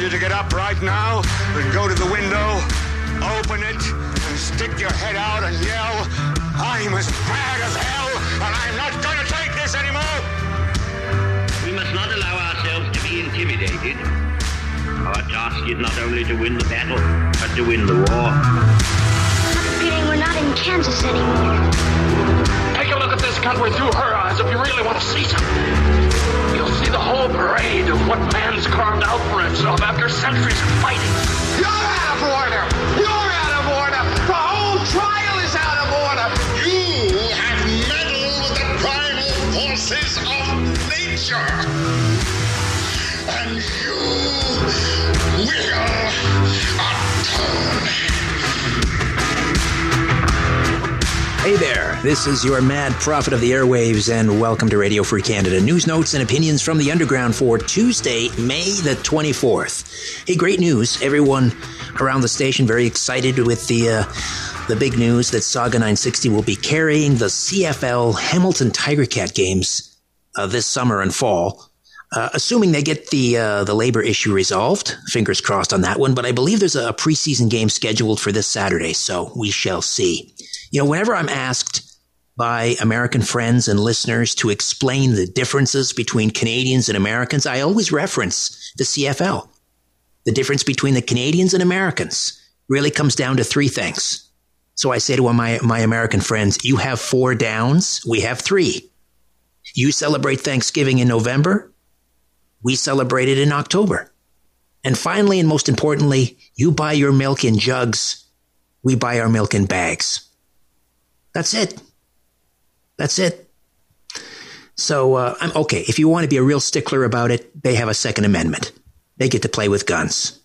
I want you to get up right now and go to the window, open it, and stick your head out and yell, I'm as mad as hell, and I'm not going to take this anymore. We must not allow ourselves to be intimidated. Our task is not only to win the battle, but to win the war. feeling we're not in Kansas anymore. Take a look at this country through her eyes if you really want to see something. The whole parade of what man's carved out for himself after centuries of fighting. You're out of order! You're out of order! The whole trial is out of order! You have meddled with the primal forces of nature. This is your mad prophet of the airwaves, and welcome to Radio Free Canada. News, notes, and opinions from the underground for Tuesday, May the 24th. Hey, great news. Everyone around the station very excited with the, uh, the big news that Saga 960 will be carrying the CFL Hamilton Tiger Cat games uh, this summer and fall. Uh, assuming they get the uh, the labor issue resolved, fingers crossed on that one. But I believe there's a preseason game scheduled for this Saturday, so we shall see. You know, whenever I'm asked by American friends and listeners to explain the differences between Canadians and Americans, I always reference the CFL. The difference between the Canadians and Americans really comes down to three things. So I say to my, my American friends, you have four downs, we have three. You celebrate Thanksgiving in November, we celebrate it in October. And finally, and most importantly, you buy your milk in jugs, we buy our milk in bags. That's it. That's it. So uh, I'm okay. If you want to be a real stickler about it, they have a Second Amendment. They get to play with guns.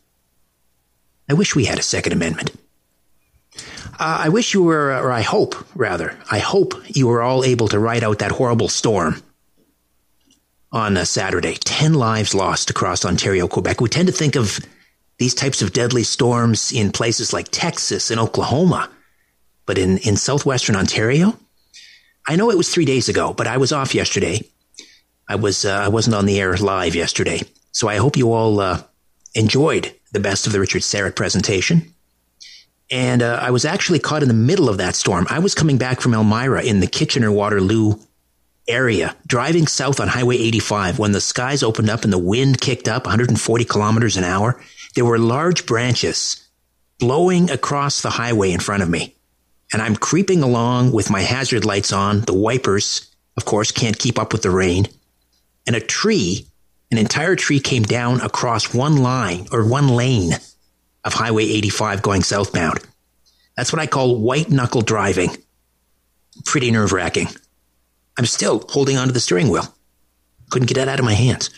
I wish we had a Second Amendment. Uh, I wish you were, or I hope, rather, I hope you were all able to ride out that horrible storm on a Saturday. 10 lives lost across Ontario, Quebec. We tend to think of these types of deadly storms in places like Texas and Oklahoma. But in, in southwestern Ontario, I know it was three days ago, but I was off yesterday. I was uh, I wasn't on the air live yesterday, so I hope you all uh, enjoyed the best of the Richard Syrett presentation. And uh, I was actually caught in the middle of that storm. I was coming back from Elmira in the Kitchener Waterloo area, driving south on Highway 85 when the skies opened up and the wind kicked up 140 kilometers an hour. There were large branches blowing across the highway in front of me. And I'm creeping along with my hazard lights on. The wipers, of course, can't keep up with the rain. And a tree, an entire tree came down across one line or one lane of Highway 85 going southbound. That's what I call white knuckle driving. Pretty nerve wracking. I'm still holding onto the steering wheel. Couldn't get that out of my hands.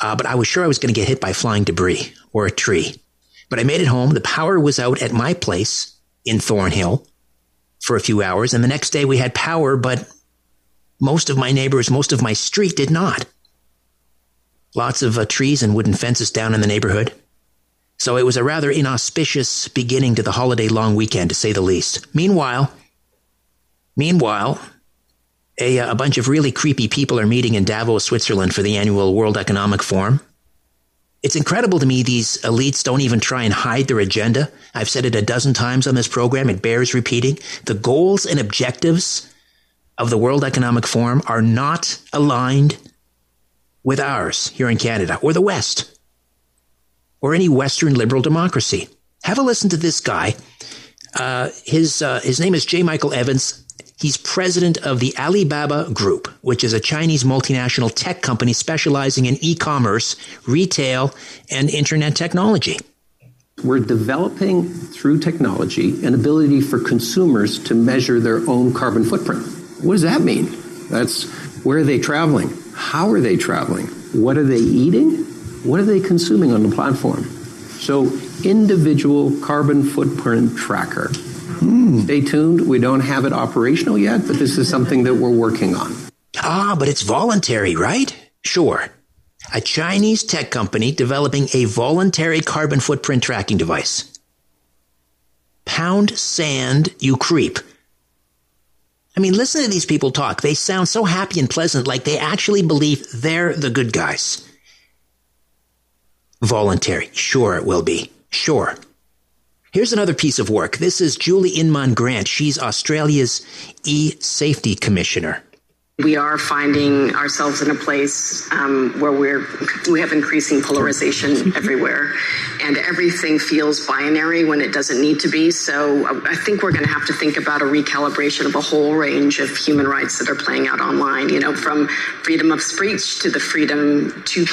Uh, but I was sure I was going to get hit by flying debris or a tree. But I made it home. The power was out at my place in Thornhill for a few hours. And the next day we had power, but most of my neighbors, most of my street did not. Lots of uh, trees and wooden fences down in the neighborhood. So it was a rather inauspicious beginning to the holiday long weekend, to say the least. Meanwhile, meanwhile, a, uh, a bunch of really creepy people are meeting in Davos, Switzerland for the annual World Economic Forum. It's incredible to me these elites don't even try and hide their agenda. I've said it a dozen times on this program. It bears repeating. The goals and objectives of the World Economic Forum are not aligned with ours here in Canada or the West or any Western liberal democracy. Have a listen to this guy. Uh, his uh, his name is J. Michael Evans. He's president of the Alibaba Group, which is a Chinese multinational tech company specializing in e-commerce, retail, and internet technology. We're developing through technology an ability for consumers to measure their own carbon footprint. What does that mean? That's where are they traveling? How are they traveling? What are they eating? What are they consuming on the platform? So, individual carbon footprint tracker. Hmm. Stay tuned. We don't have it operational yet, but this is something that we're working on. Ah, but it's voluntary, right? Sure. A Chinese tech company developing a voluntary carbon footprint tracking device. Pound sand, you creep. I mean, listen to these people talk. They sound so happy and pleasant, like they actually believe they're the good guys. Voluntary. Sure, it will be. Sure. Here's another piece of work. This is Julie Inman Grant. She's Australia's e safety commissioner we are finding ourselves in a place um, where we're we have increasing polarization everywhere. And everything feels binary when it doesn't need to be. So uh, i think we're going to have to think about a recalibration of a whole range of human rights that are playing out online you know from freedom of speech to the freedom to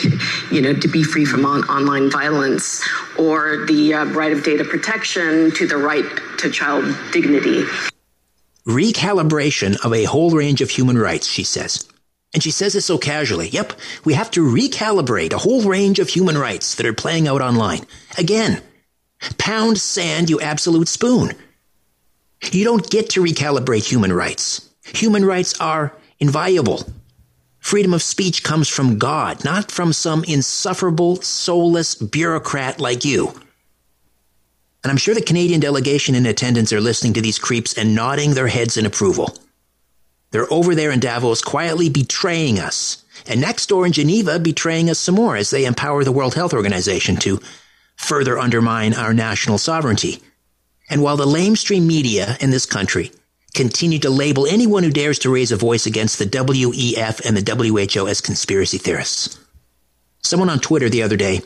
you know to be free from on- online violence or the uh, right of data protection to the right to child dignity recalibration of a whole range of human rights, she says. And she says it so casually. Yep, we have to recalibrate a whole range of human rights that are playing out online. Again, pound sand, you absolute spoon. You don't get to recalibrate human rights. Human rights are inviolable. Freedom of speech comes from God, not from some insufferable, soulless bureaucrat like you. And I'm sure the Canadian delegation in attendance are listening to these creeps and nodding their heads in approval. They're over there in Davos quietly betraying us. And next door in Geneva, betraying us some more as they empower the World Health Organization to further undermine our national sovereignty. And while the lamestream media in this country continue to label anyone who dares to raise a voice against the WEF and the WHO as conspiracy theorists. Someone on Twitter the other day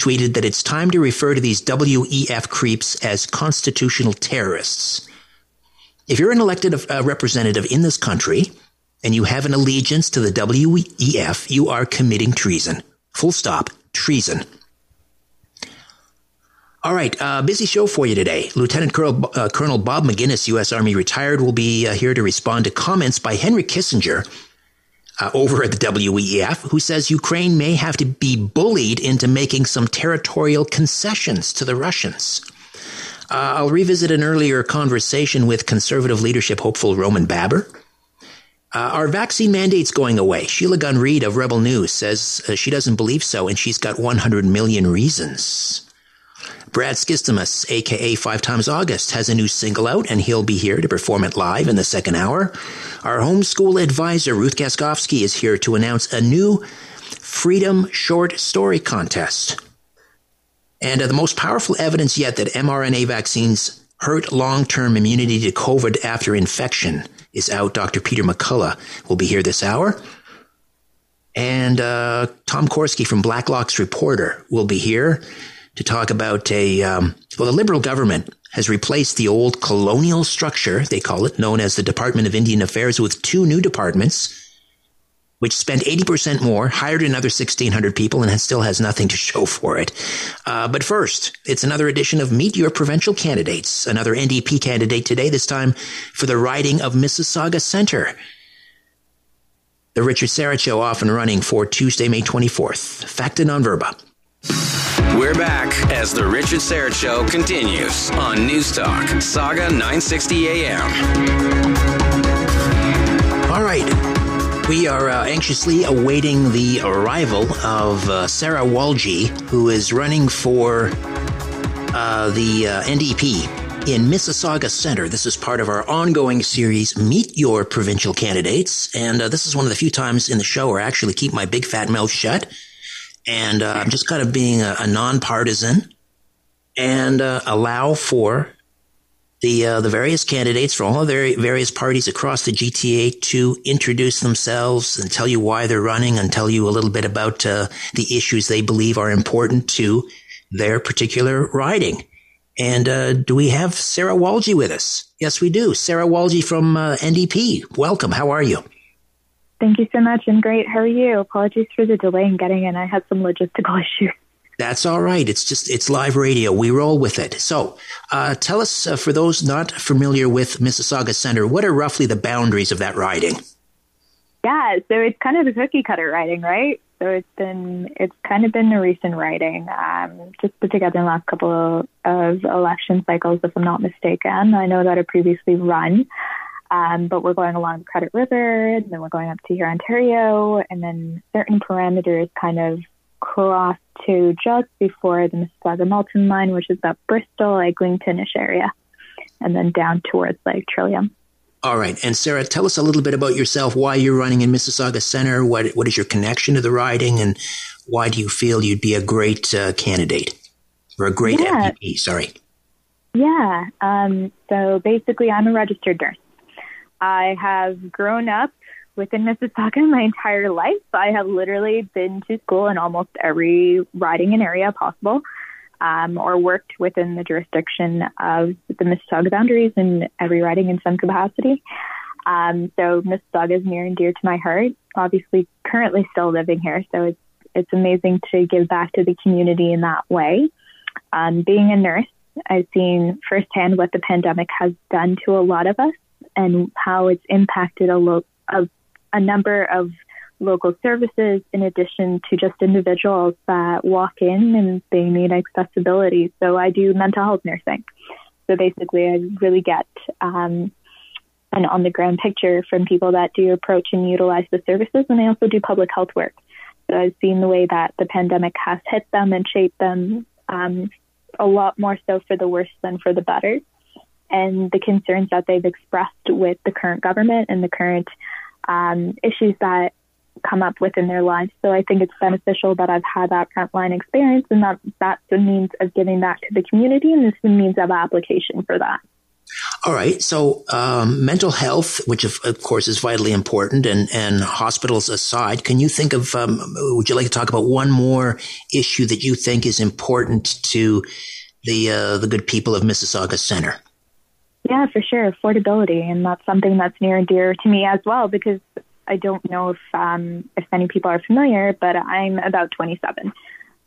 tweeted that it's time to refer to these WEF creeps as constitutional terrorists. If you're an elected uh, representative in this country and you have an allegiance to the WEF, you are committing treason. Full stop. Treason. All right, uh, busy show for you today. Lieutenant Colonel, uh, Colonel Bob Maginnis, U.S. Army retired, will be uh, here to respond to comments by Henry Kissinger uh, over at the WEF who says Ukraine may have to be bullied into making some territorial concessions to the Russians. Uh, I'll revisit an earlier conversation with conservative leadership hopeful Roman Baber. Uh, are vaccine mandates going away? Sheila Gunn Reid of Rebel News says uh, she doesn't believe so, and she's got 100 million reasons. Brad Skistimas, aka Five Times August, has a new single out, and he'll be here to perform it live in the second hour. Our homeschool advisor, Ruth Gaskovski, is here to announce a new Freedom Short Story Contest. And uh, the most powerful evidence yet that mRNA vaccines hurt long term immunity to COVID after infection is out. Dr. Peter McCullough will be here this hour. And uh, Tom Korski from Blacklock's Reporter will be here to talk about a, um, well, the Liberal government has replaced the old colonial structure, they call it, known as the Department of Indian Affairs, with two new departments, which spent 80% more, hired another 1,600 people, and still has nothing to show for it. Uh, but first, it's another edition of Meet Your Provincial Candidates, another NDP candidate today, this time for the riding of Mississauga Centre. The Richard Syrett Show off and running for Tuesday, May 24th. Facta non verba. We're back as the Richard Syrett Show continues on News Talk, Saga 960 AM. All right. We are uh, anxiously awaiting the arrival of uh, Sarah Walji, who is running for uh, the uh, NDP in Mississauga Center. This is part of our ongoing series, Meet Your Provincial Candidates. And uh, this is one of the few times in the show where I actually keep my big fat mouth shut. And uh, I'm just kind of being a, a nonpartisan and uh, allow for the uh, the various candidates for all the various parties across the GTA to introduce themselves and tell you why they're running and tell you a little bit about uh, the issues they believe are important to their particular riding. And uh, do we have Sarah Walji with us? Yes, we do. Sarah Walji from uh, NDP. Welcome. How are you? Thank you so much. I'm great. How are you? Apologies for the delay in getting in. I had some logistical issues. That's all right. It's just it's live radio. We roll with it. So, uh, tell us uh, for those not familiar with Mississauga Center, what are roughly the boundaries of that riding? Yeah, so it's kind of the cookie cutter riding, right? So it's been it's kind of been a recent riding, um, just put together in the last couple of election cycles, if I'm not mistaken. I know that it previously run, um, but we're going along the Credit River, and then we're going up to Hurontario, and then certain parameters kind of cross to just before the Mississauga Malton line, which is up Bristol, Eglinton-ish area, and then down towards like Trillium. All right. And Sarah, tell us a little bit about yourself, why you're running in Mississauga Center, what, what is your connection to the riding, and why do you feel you'd be a great uh, candidate or a great yeah. MVP? Sorry. Yeah. Um, so basically, I'm a registered nurse. I have grown up within Mississauga my entire life. I have literally been to school in almost every riding and area possible um, or worked within the jurisdiction of the Mississauga boundaries in every riding in some capacity. Um, so Mississauga is near and dear to my heart. Obviously, currently still living here, so it's it's amazing to give back to the community in that way. Um, being a nurse, I've seen firsthand what the pandemic has done to a lot of us and how it's impacted a, lo- a, a number of local services in addition to just individuals that walk in and they need accessibility. So I do mental health nursing. So basically, I really get um, an on the ground picture from people that do approach and utilize the services, and I also do public health work. So I've seen the way that the pandemic has hit them and shaped them um, a lot more so for the worse than for the better. And the concerns that they've expressed with the current government and the current um, issues that come up within their lives. So I think it's beneficial that I've had that frontline experience and that that's a means of giving back to the community and this is a means of application for that. All right. So, um, mental health, which of, of, course is vitally important, and, and hospitals aside, can you think of? Um, would you like to talk about one more issue that you think is important to the uh, the good people of Mississauga Center? Yeah, for sure, affordability, and that's something that's near and dear to me as well because I don't know if um, if many people are familiar, but I'm about 27,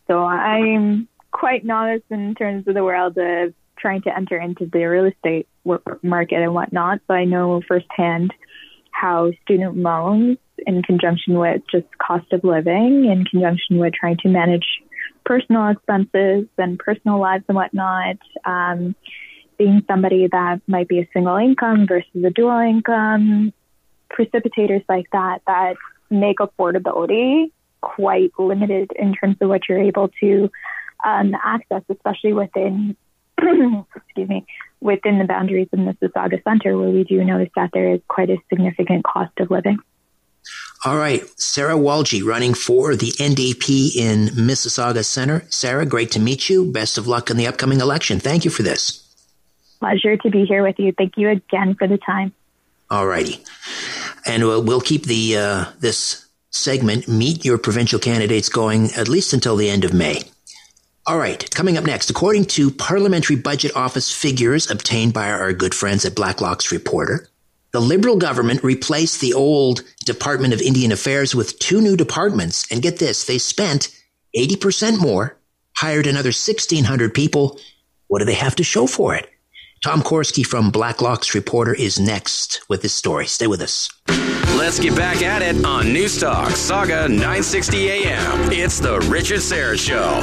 so I'm quite novice in terms of the world of trying to enter into the real estate market and whatnot. So I know firsthand how student loans, in conjunction with just cost of living, in conjunction with trying to manage personal expenses and personal lives and whatnot. Um, being somebody that might be a single income versus a dual income, precipitators like that that make affordability quite limited in terms of what you're able to um, access, especially within excuse me within the boundaries of Mississauga Center, where we do notice that there is quite a significant cost of living. All right, Sarah Walji running for the NDP in Mississauga Center. Sarah, great to meet you. Best of luck in the upcoming election. Thank you for this. Pleasure to be here with you. Thank you again for the time. All righty and we'll, we'll keep the uh, this segment meet your provincial candidates going at least until the end of May. All right, coming up next, according to Parliamentary Budget Office figures obtained by our good friends at Blacklock's Reporter, the Liberal government replaced the old Department of Indian Affairs with two new departments. And get this, they spent 80% more, hired another 1,600 people. What do they have to show for it? Tom Korski from Blacklock's Reporter is next with this story. Stay with us. Let's get back at it on News Talk, Saga 960 AM. It's the Richard Syrett Show.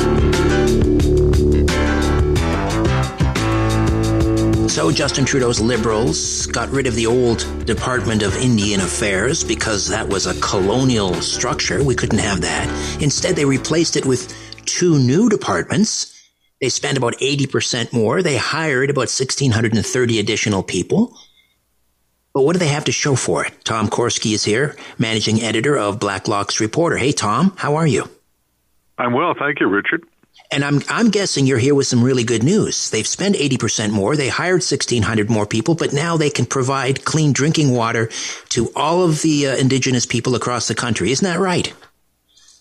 So, Justin Trudeau's Liberals got rid of the old Department of Indian Affairs because that was a colonial structure. We couldn't have that. Instead, they replaced it with two new departments. They spent about 80% more. They hired about 1,630 additional people. But what do they have to show for it? Tom Korski is here, managing editor of Blacklock's Reporter. Hey, Tom, how are you? I'm well, thank you, Richard. And I'm I'm guessing you're here with some really good news. They've spent 80% more. They hired 1600 more people, but now they can provide clean drinking water to all of the uh, indigenous people across the country. Isn't that right?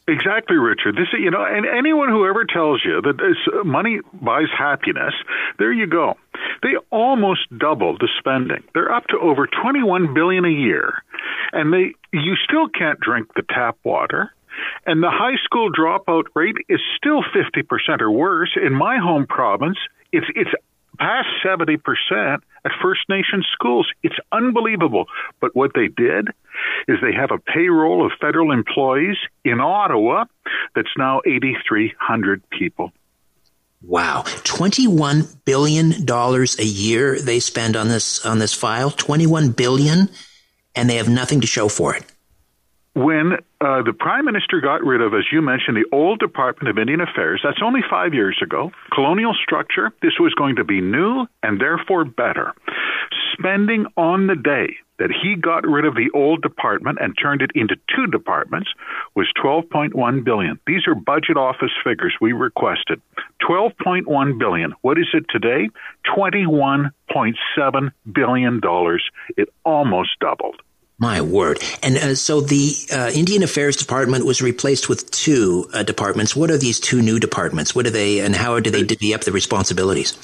Exactly, Richard. This, you know, and anyone who ever tells you that this money buys happiness, there you go. They almost doubled the spending. They're up to over 21 billion a year, and they you still can't drink the tap water. And the high school dropout rate is still 50% or worse. In my home province, it's it's past 70% at First Nation schools. It's unbelievable. But what they did is they have a payroll of federal employees in Ottawa that's now 8,300 people. Wow, twenty-one billion dollars a year they spend on this on this file. Twenty-one billion, and they have nothing to show for it. When uh, the prime minister got rid of, as you mentioned, the old Department of Indian Affairs, that's only five years ago. Colonial structure. This was going to be new and therefore better. Spending on the day that he got rid of the old department and turned it into two departments was 12.1 billion. These are budget office figures we requested. 12.1 billion. What is it today? 21.7 billion dollars. It almost doubled. My word. And uh, so the uh, Indian Affairs Department was replaced with two uh, departments. What are these two new departments? What are they, and how do they divvy up the responsibilities?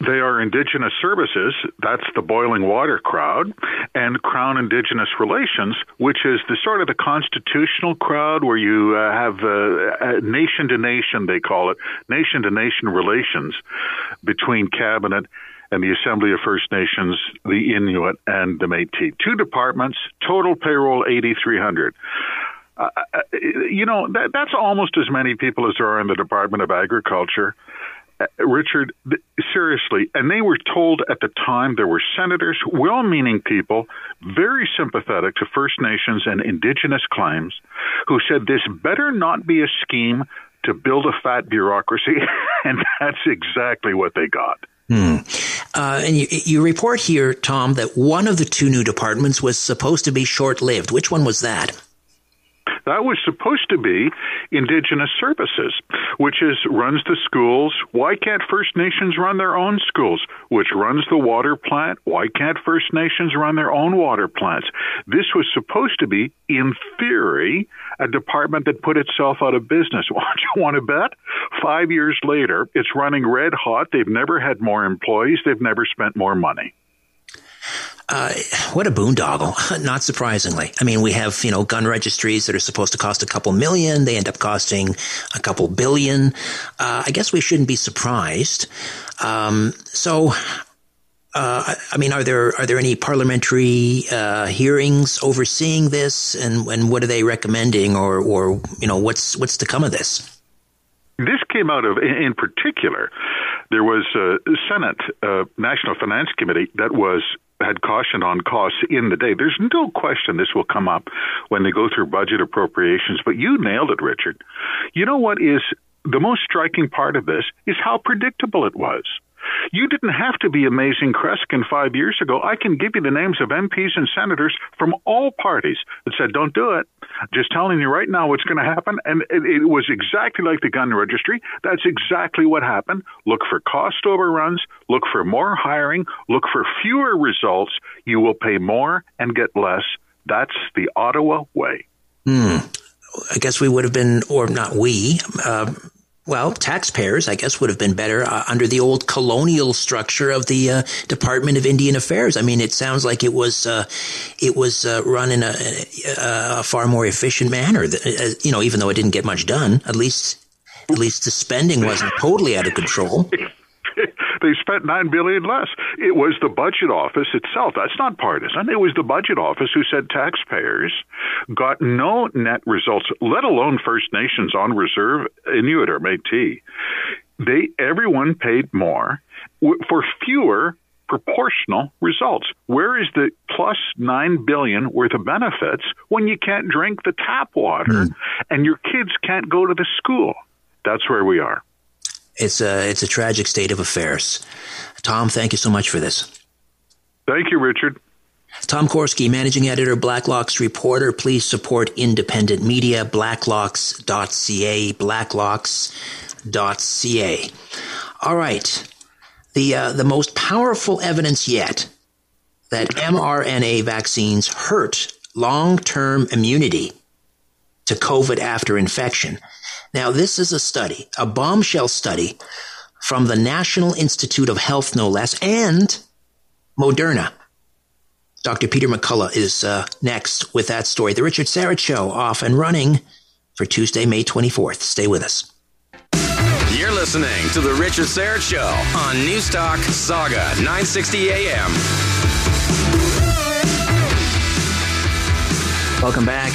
They are Indigenous Services, that's the boiling water crowd, and Crown Indigenous Relations, which is the sort of the constitutional crowd where you uh, have uh, nation to nation, they call it, nation to nation relations between cabinet and the Assembly of First Nations, the Inuit, and the Métis. Two departments, total payroll 8,300. Uh, uh, you know, that, that's almost as many people as there are in the Department of Agriculture. Uh, Richard, seriously, and they were told at the time there were senators, well meaning people, very sympathetic to First Nations and Indigenous claims, who said this better not be a scheme to build a fat bureaucracy, and that's exactly what they got. Hmm. Uh, and you, you report here, Tom, that one of the two new departments was supposed to be short lived. Which one was that? That was supposed to be Indigenous Services, which is runs the schools. Why can't First Nations run their own schools? Which runs the water plant? Why can't First Nations run their own water plants? This was supposed to be, in theory, a department that put itself out of business. What you want to bet? Five years later, it's running red hot. They've never had more employees. They've never spent more money. Uh, what a boondoggle. Not surprisingly. I mean, we have, you know, gun registries that are supposed to cost a couple million. They end up costing a couple billion. Uh, I guess we shouldn't be surprised. Um, so, uh, I mean, are there are there any parliamentary uh, hearings overseeing this, and and what are they recommending, or or you know, what's what's to come of this? This came out of, in particular, there was a Senate uh, National Finance Committee that was had cautioned on costs in the day. There's no question this will come up when they go through budget appropriations, but you nailed it, Richard. You know what is the most striking part of this is how predictable it was. You didn't have to be amazing Kreskin five years ago. I can give you the names of MPs and senators from all parties that said, don't do it. Just telling you right now what's going to happen. And it, it was exactly like the gun registry. That's exactly what happened. Look for cost overruns, look for more hiring, look for fewer results. You will pay more and get less. That's the Ottawa way. Hmm. I guess we would have been, or not we, uh, well, taxpayers, I guess, would have been better uh, under the old colonial structure of the uh, Department of Indian Affairs. I mean, it sounds like it was uh, it was uh, run in a, a, far more efficient manner. Uh, you know, even though it didn't get much done, at least at least the spending wasn't totally out of control. They spent nine billion less. It was the budget office itself. That's not partisan. It was the budget office who said taxpayers got no net results, let alone First Nations on reserve, Inuit or Métis. They everyone paid more for fewer proportional results. Where is the plus nine billion worth of benefits when you can't drink the tap water mm. and your kids can't go to the school? That's where we are. It's a it's a tragic state of affairs. Tom, thank you so much for this. Thank you, Richard. Tom Korski, managing editor, Blacklock's reporter. Please support independent media. Blacklocks.ca. Blacklocks.ca. All right the uh, the most powerful evidence yet that mRNA vaccines hurt long-term immunity to COVID after infection. Now, this is a study, a bombshell study from the National Institute of Health, no less, and Moderna. Dr. Peter McCullough is uh, next with that story. The Richard Syrett Show off and running for Tuesday, May 24th. Stay with us. You're listening to The Richard Syrett Show on Newstalk Saga 960 AM. Welcome back.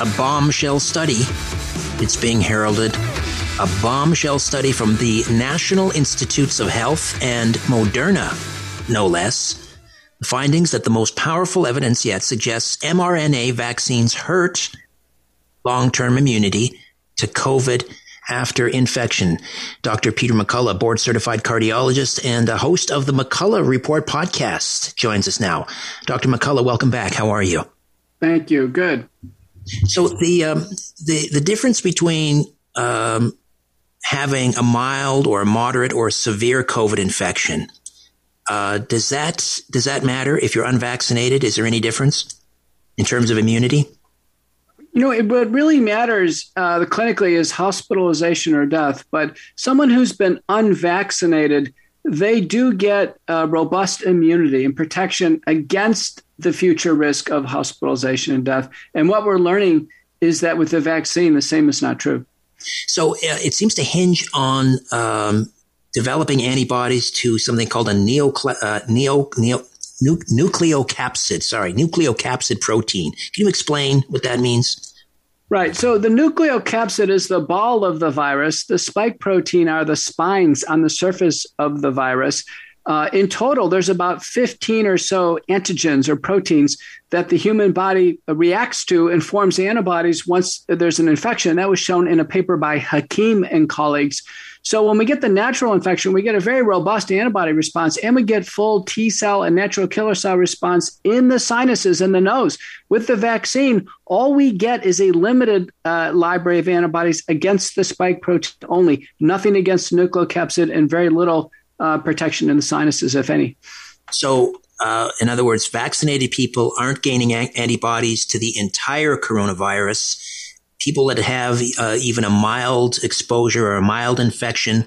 A bombshell study. It's being heralded. A bombshell study from the National Institutes of Health and Moderna, no less. The findings that the most powerful evidence yet suggests mRNA vaccines hurt long term immunity to COVID after infection. Dr. Peter McCullough, board certified cardiologist and a host of the McCullough Report podcast, joins us now. Dr. McCullough, welcome back. How are you? Thank you. Good. So the um, the the difference between um, having a mild or a moderate or a severe COVID infection uh, does that does that matter if you're unvaccinated? Is there any difference in terms of immunity? You know, it, what really matters uh, clinically is hospitalization or death. But someone who's been unvaccinated, they do get uh, robust immunity and protection against the future risk of hospitalization and death. And what we're learning is that with the vaccine, the same is not true. So uh, it seems to hinge on um, developing antibodies to something called a uh, neo, neo nu- nucleocapsid, sorry, nucleocapsid protein. Can you explain what that means? Right. So the nucleocapsid is the ball of the virus. The spike protein are the spines on the surface of the virus. Uh, in total, there's about 15 or so antigens or proteins that the human body reacts to and forms antibodies once there's an infection. That was shown in a paper by Hakim and colleagues so when we get the natural infection, we get a very robust antibody response and we get full T cell and natural killer cell response in the sinuses and the nose. With the vaccine, all we get is a limited uh, library of antibodies against the spike protein only, nothing against nucleocapsid and very little uh, protection in the sinuses, if any. So, uh, in other words, vaccinated people aren't gaining a- antibodies to the entire coronavirus people that have uh, even a mild exposure or a mild infection,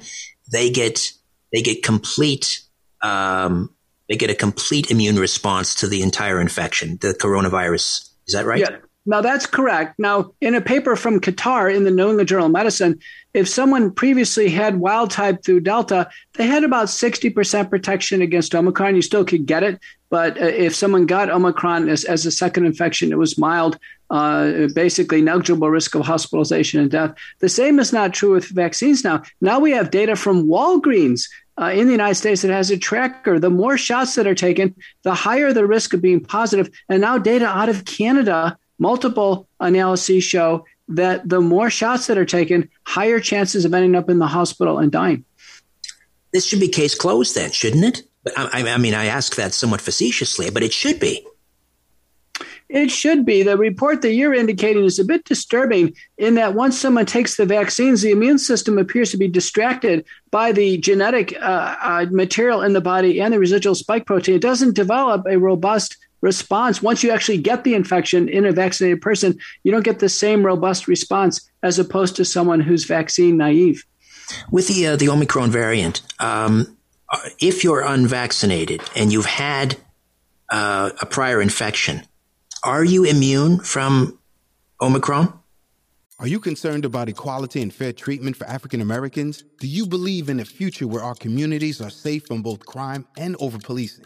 they get they get complete um, they get a complete immune response to the entire infection, the coronavirus. Is that right? Yeah. Now that's correct. Now, in a paper from Qatar in the New England Journal of Medicine, if someone previously had wild type through Delta, they had about 60% protection against Omicron. You still could get it, but uh, if someone got Omicron as, as a second infection, it was mild, uh, basically negligible risk of hospitalization and death. The same is not true with vaccines now. Now we have data from Walgreens uh, in the United States that has a tracker. The more shots that are taken, the higher the risk of being positive. And now data out of Canada, multiple analyses show that the more shots that are taken, higher chances of ending up in the hospital and dying. This should be case closed then, shouldn't it? I, I mean, I ask that somewhat facetiously, but it should be. It should be. The report that you're indicating is a bit disturbing in that once someone takes the vaccines, the immune system appears to be distracted by the genetic uh, uh, material in the body and the residual spike protein. It doesn't develop a robust response. Once you actually get the infection in a vaccinated person, you don't get the same robust response as opposed to someone who's vaccine naive. With the uh, the Omicron variant, um, if you're unvaccinated and you've had uh, a prior infection, are you immune from Omicron? Are you concerned about equality and fair treatment for African Americans? Do you believe in a future where our communities are safe from both crime and over policing?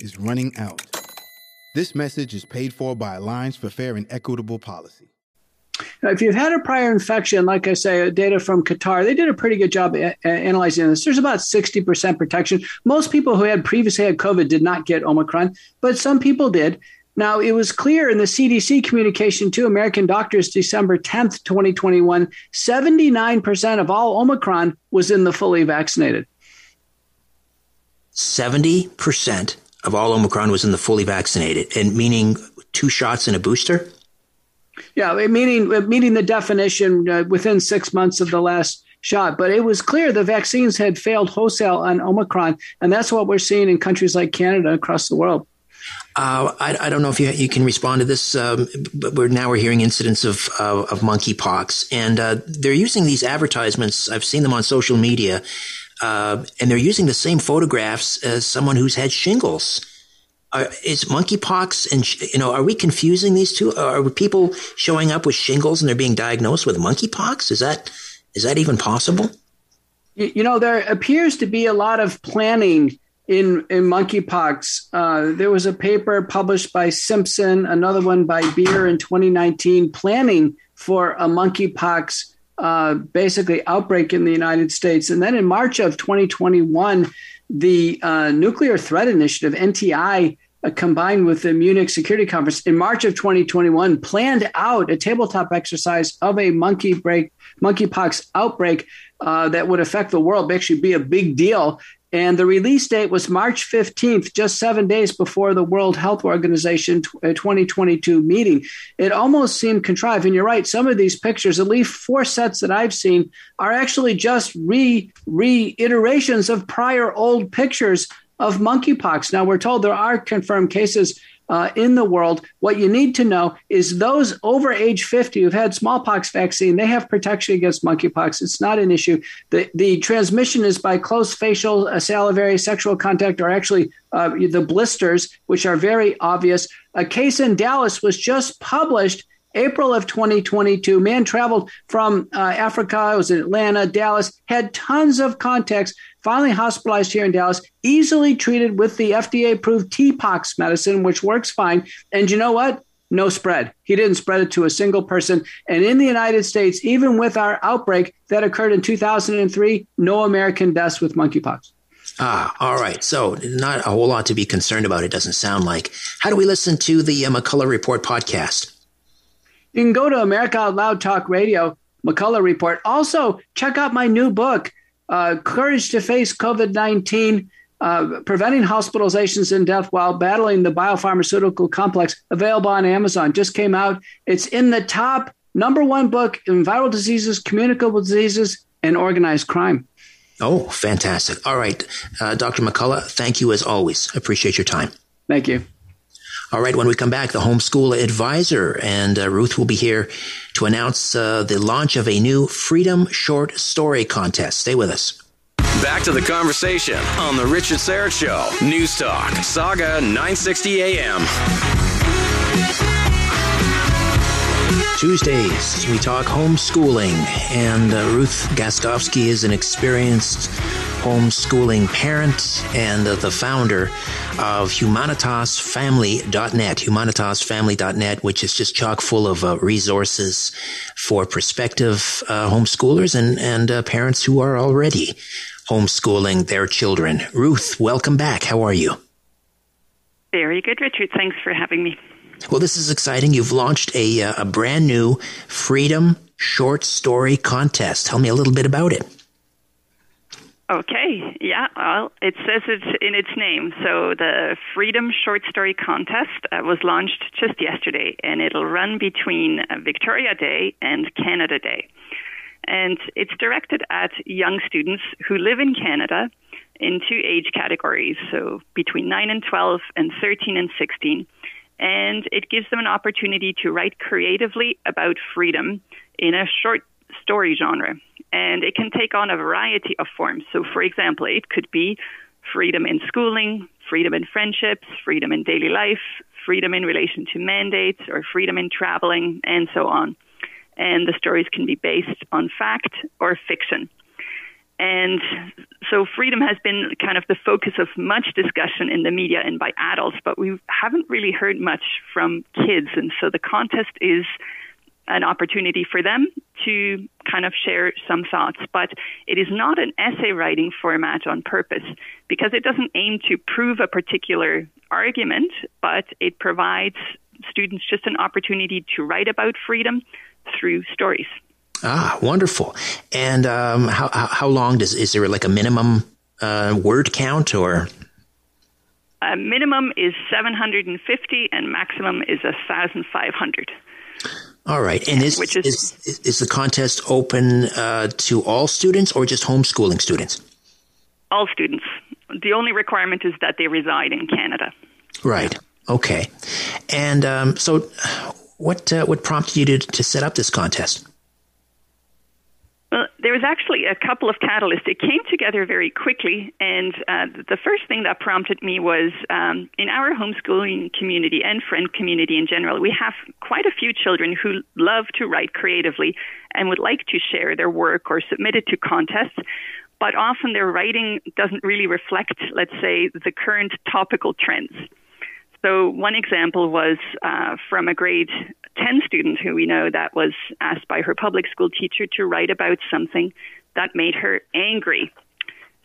is running out. This message is paid for by Alliance for Fair and Equitable Policy. Now, if you've had a prior infection, like I say, data from Qatar, they did a pretty good job a- analyzing this. There's about 60% protection. Most people who had previously had COVID did not get Omicron, but some people did. Now, it was clear in the CDC communication to American doctors December 10th, 2021, 79% of all Omicron was in the fully vaccinated. 70% of all Omicron was in the fully vaccinated, and meaning two shots and a booster? Yeah, meaning meeting the definition uh, within six months of the last shot. But it was clear the vaccines had failed wholesale on Omicron, and that's what we're seeing in countries like Canada across the world. Uh, I, I, don't know if you, you can respond to this, um, but we're now we're hearing incidents of uh, of monkeypox, and uh, they're using these advertisements. I've seen them on social media uh, and they're using the same photographs as someone who's had shingles. Are, is monkeypox and you know are we confusing these two? Are people showing up with shingles and they're being diagnosed with monkeypox? Is that is that even possible? You know, there appears to be a lot of planning in in monkeypox. Uh, there was a paper published by Simpson, another one by Beer in 2019, planning for a monkeypox uh, basically outbreak in the United States. And then in March of 2021, the uh, Nuclear Threat Initiative, NTI, uh, combined with the Munich Security Conference in March of 2021, planned out a tabletop exercise of a monkey break, monkeypox outbreak uh, that would affect the world, actually be a big deal. And the release date was March 15th, just seven days before the World Health Organization 2022 uh, meeting. It almost seemed contrived. And you're right, some of these pictures, at least four sets that I've seen, are actually just re reiterations of prior old pictures of monkeypox. Now, we're told there are confirmed cases uh, in the world. What you need to know is those over age 50 who've had smallpox vaccine, they have protection against monkeypox. It's not an issue. The, the transmission is by close facial, uh, salivary, sexual contact, or actually uh, the blisters, which are very obvious. A case in Dallas was just published April of 2022, man traveled from uh, Africa, was in Atlanta, Dallas, had tons of contacts, finally hospitalized here in Dallas, easily treated with the FDA approved TPOXX medicine, which works fine. And you know what? No spread. He didn't spread it to a single person. And in the United States, even with our outbreak that occurred in 2003, no American deaths with monkeypox. Ah, all right. So, not a whole lot to be concerned about, it doesn't sound like. How do we listen to the uh, McCullough Report podcast? You can go to America Out Loud Talk Radio, McCullough Report. Also, check out my new book, uh, Courage to Face COVID 19 uh, Preventing Hospitalizations and Death While Battling the Biopharmaceutical Complex, available on Amazon. Just came out. It's in the top number one book in viral diseases, communicable diseases, and organized crime. Oh, fantastic. All right. Uh, Dr. McCullough, thank you as always. Appreciate your time. Thank you. All right, when we come back, the homeschool advisor and uh, Ruth will be here to announce uh, the launch of a new Freedom Short Story contest. Stay with us. Back to the conversation on the Richard Syrett Show. News Talk, Saga 960 AM. Tuesdays, we talk homeschooling, and uh, Ruth Gaskovski is an experienced homeschooling parent and uh, the founder of humanitasfamily.net, humanitasfamily.net, which is just chock full of uh, resources for prospective uh, homeschoolers and, and uh, parents who are already homeschooling their children. Ruth, welcome back. How are you? Very good, Richard. Thanks for having me. Well, this is exciting. You've launched a, uh, a brand new Freedom Short Story Contest. Tell me a little bit about it. Okay, yeah, well, it says it in its name. So the Freedom Short Story Contest uh, was launched just yesterday, and it'll run between uh, Victoria Day and Canada Day. And it's directed at young students who live in Canada in two age categories, so between 9 and 12 and 13 and 16. And it gives them an opportunity to write creatively about freedom in a short story genre and it can take on a variety of forms. So, for example, it could be freedom in schooling, freedom in friendships, freedom in daily life, freedom in relation to mandates, or freedom in traveling, and so on. And the stories can be based on fact or fiction. And so freedom has been kind of the focus of much discussion in the media and by adults, but we haven't really heard much from kids. And so the contest is an opportunity for them to kind of share some thoughts. But it is not an essay writing format on purpose because it doesn't aim to prove a particular argument, but it provides students just an opportunity to write about freedom through stories. Ah, wonderful. And um, how, how long does, is there like a minimum uh, word count or? A minimum is 750 and maximum is 1,500. All right. And is, Which is, is, is the contest open uh, to all students or just homeschooling students? All students. The only requirement is that they reside in Canada. Right. Okay. And um, so, what uh, what prompted you to, to set up this contest? There was actually a couple of catalysts. It came together very quickly, and uh, the first thing that prompted me was um, in our homeschooling community and friend community in general, we have quite a few children who love to write creatively and would like to share their work or submit it to contests. But often their writing doesn't really reflect, let's say, the current topical trends. So, one example was uh, from a grade 10 students who we know that was asked by her public school teacher to write about something that made her angry.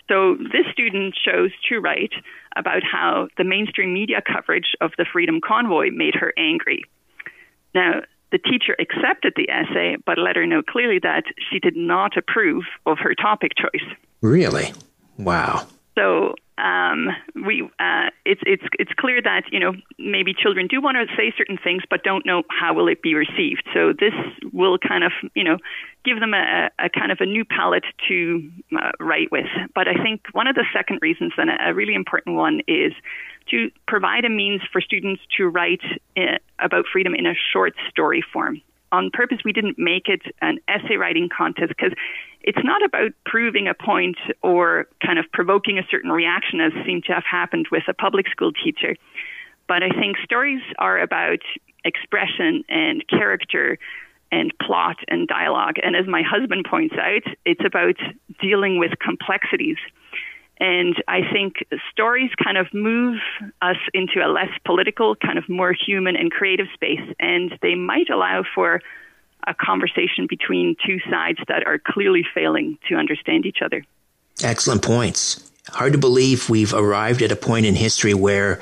So, this student chose to write about how the mainstream media coverage of the Freedom Convoy made her angry. Now, the teacher accepted the essay, but let her know clearly that she did not approve of her topic choice. Really? Wow. So um, we uh, it's it's it's clear that you know maybe children do want to say certain things but don't know how will it be received. So this will kind of you know give them a, a kind of a new palette to uh, write with. But I think one of the second reasons and a really important one is to provide a means for students to write uh, about freedom in a short story form on purpose, we didn't make it an essay writing contest because it's not about proving a point or kind of provoking a certain reaction, as seemed to have happened with a public school teacher. But I think stories are about expression and character and plot and dialogue. And as my husband points out, it's about dealing with complexities. And I think stories kind of move us into a less political, kind of more human and creative space. And they might allow for a conversation between two sides that are clearly failing to understand each other. Excellent points. Hard to believe we've arrived at a point in history where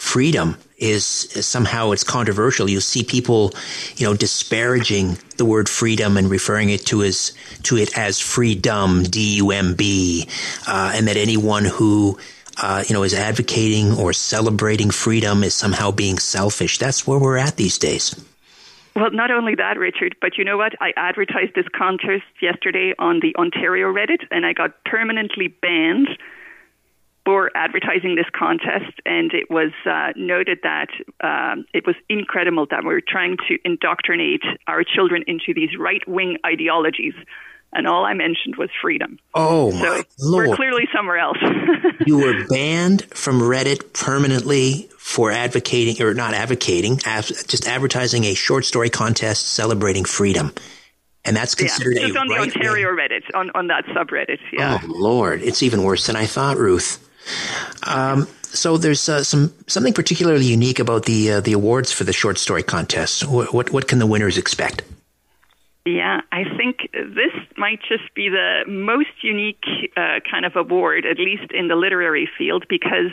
freedom is, somehow it's controversial. You see people, you know, disparaging the word freedom and referring it to as to it as freedom, D U M B, uh, and that anyone who uh, you know is advocating or celebrating freedom is somehow being selfish. That's where we're at these days. Well, not only that, Richard, but you know what? I advertised this contest yesterday on the Ontario Reddit, and I got permanently banned for advertising this contest, and it was uh, noted that um, it was incredible that we are trying to indoctrinate our children into these right wing ideologies. And all I mentioned was freedom. Oh, so my Lord. We're clearly somewhere else. you were banned from Reddit permanently for advocating, or not advocating, just advertising a short story contest celebrating freedom. And that's considered yeah, just a on the right Ontario Reddit, on, on that subreddit. Yeah. Oh, Lord. It's even worse than I thought, Ruth. Um, so there's uh, some something particularly unique about the uh, the awards for the short story contest. What, what, what can the winners expect? Yeah, I think this might just be the most unique uh, kind of award, at least in the literary field, because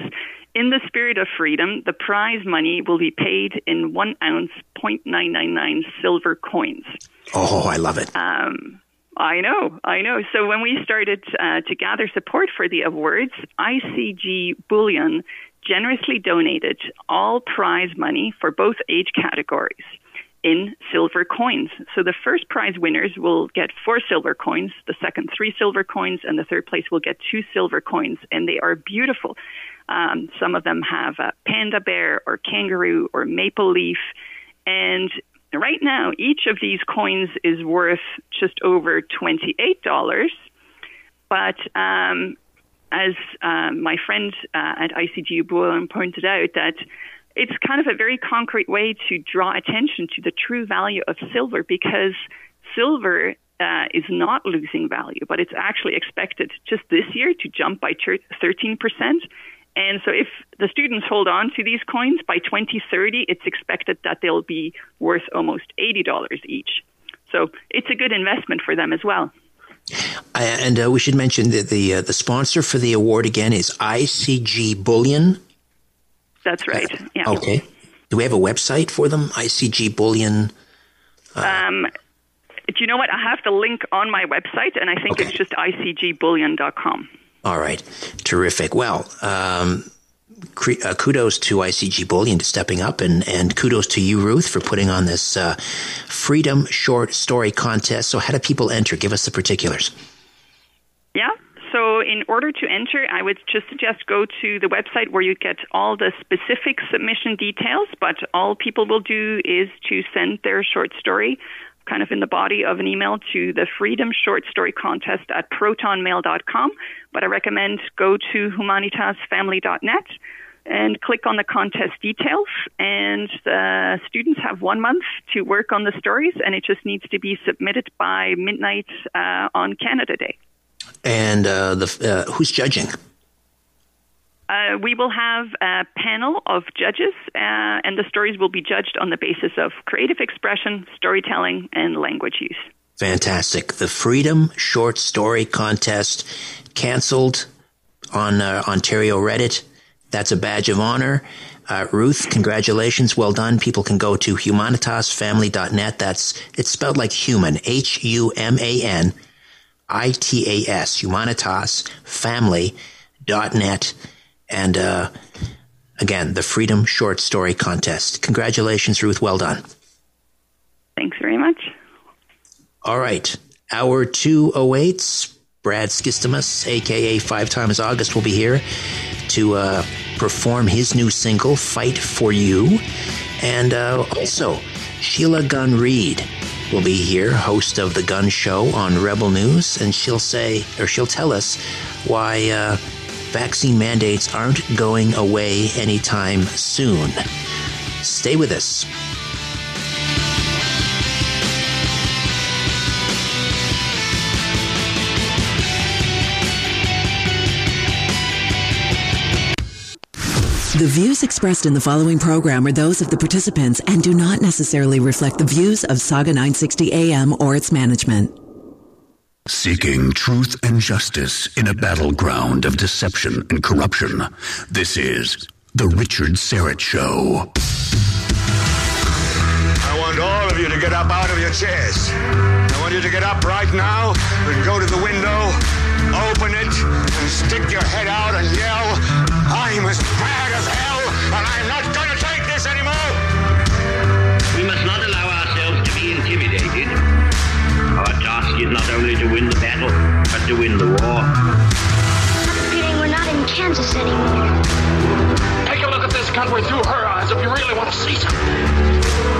in the spirit of freedom, the prize money will be paid in one ounce 0.999 silver coins. Oh, I love it. Um, I know, I know. So when we started uh, to gather support for the awards, ICG Bullion generously donated all prize money for both age categories in silver coins. So the first prize winners will get four silver coins, the second three silver coins, and the third place will get two silver coins. And they are beautiful. Um, some of them have a panda bear or kangaroo or maple leaf. And right now, each of these coins is worth just over $28. But um, as uh, my friend uh, at ICG Bullion pointed out, that it's kind of a very concrete way to draw attention to the true value of silver because silver uh, is not losing value, but it's actually expected just this year to jump by 13%. And so, if the students hold on to these coins by 2030, it's expected that they'll be worth almost $80 each. So, it's a good investment for them as well. And uh, we should mention that the uh, the sponsor for the award again is ICG Bullion. That's right. Yeah. Okay. Do we have a website for them? ICG Bullion. Uh, um, do you know what? I have the link on my website, and I think okay. it's just icgbullion.com. All right. Terrific. Well, um, uh, kudos to ICG Bullion to stepping up, and, and kudos to you, Ruth, for putting on this uh, Freedom Short Story Contest. So, how do people enter? Give us the particulars. Yeah. So, in order to enter, I would just suggest go to the website where you get all the specific submission details. But all people will do is to send their short story kind of in the body of an email to the Freedom Short Story Contest at protonmail.com. But I recommend go to humanitasfamily.net and click on the contest details. And the students have one month to work on the stories, and it just needs to be submitted by midnight uh, on Canada Day. And uh, the uh, who's judging? Uh, we will have a panel of judges, uh, and the stories will be judged on the basis of creative expression, storytelling, and language use. Fantastic. The Freedom Short Story Contest canceled on uh, Ontario Reddit. That's a badge of honor. Uh, Ruth, congratulations. Well done. People can go to humanitasfamily.net. That's, it's spelled like human. H-U-M-A-N I-T-A-S. Humanitasfamily.net and uh, again, the Freedom Short Story Contest. Congratulations, Ruth. Well done. Thanks very much. All right. Hour two awaits. Brad Skistimas, aka Five Times August, will be here to uh, perform his new single, Fight for You. And uh, also, Sheila Gunn Reid will be here, host of The Gunn Show on Rebel News, and she'll say, or she'll tell us why uh, vaccine mandates aren't going away anytime soon. Stay with us. The views expressed in the following program are those of the participants and do not necessarily reflect the views of Saga 960 AM or its management. Seeking truth and justice in a battleground of deception and corruption. This is The Richard Syrett Show. I want all of you to get up out of your chairs. I want you to get up right now and go to the window, open it, and stick your head out and yell, I'm as mad as hell, and I'm not going not only to win the battle, but to win the war. I'm feeling we're not in Kansas anymore. Take a look at this country through her eyes if you really want to see something.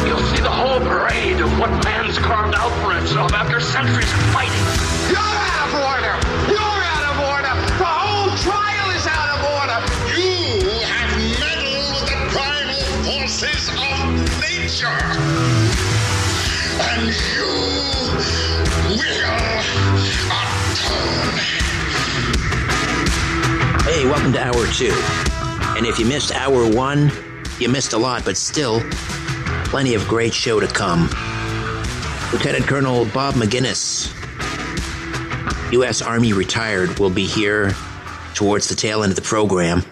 You'll see the whole parade of what man's carved out for himself after centuries of fighting. You're out of order! You're out of order! The whole trial is out of order! You have meddled with the primal forces of nature! And you welcome to hour two. And if you missed hour one, you missed a lot, but still, plenty of great show to come. Lieutenant Colonel Bob Maginnis, U.S. Army retired, will be here towards the tail end of the program.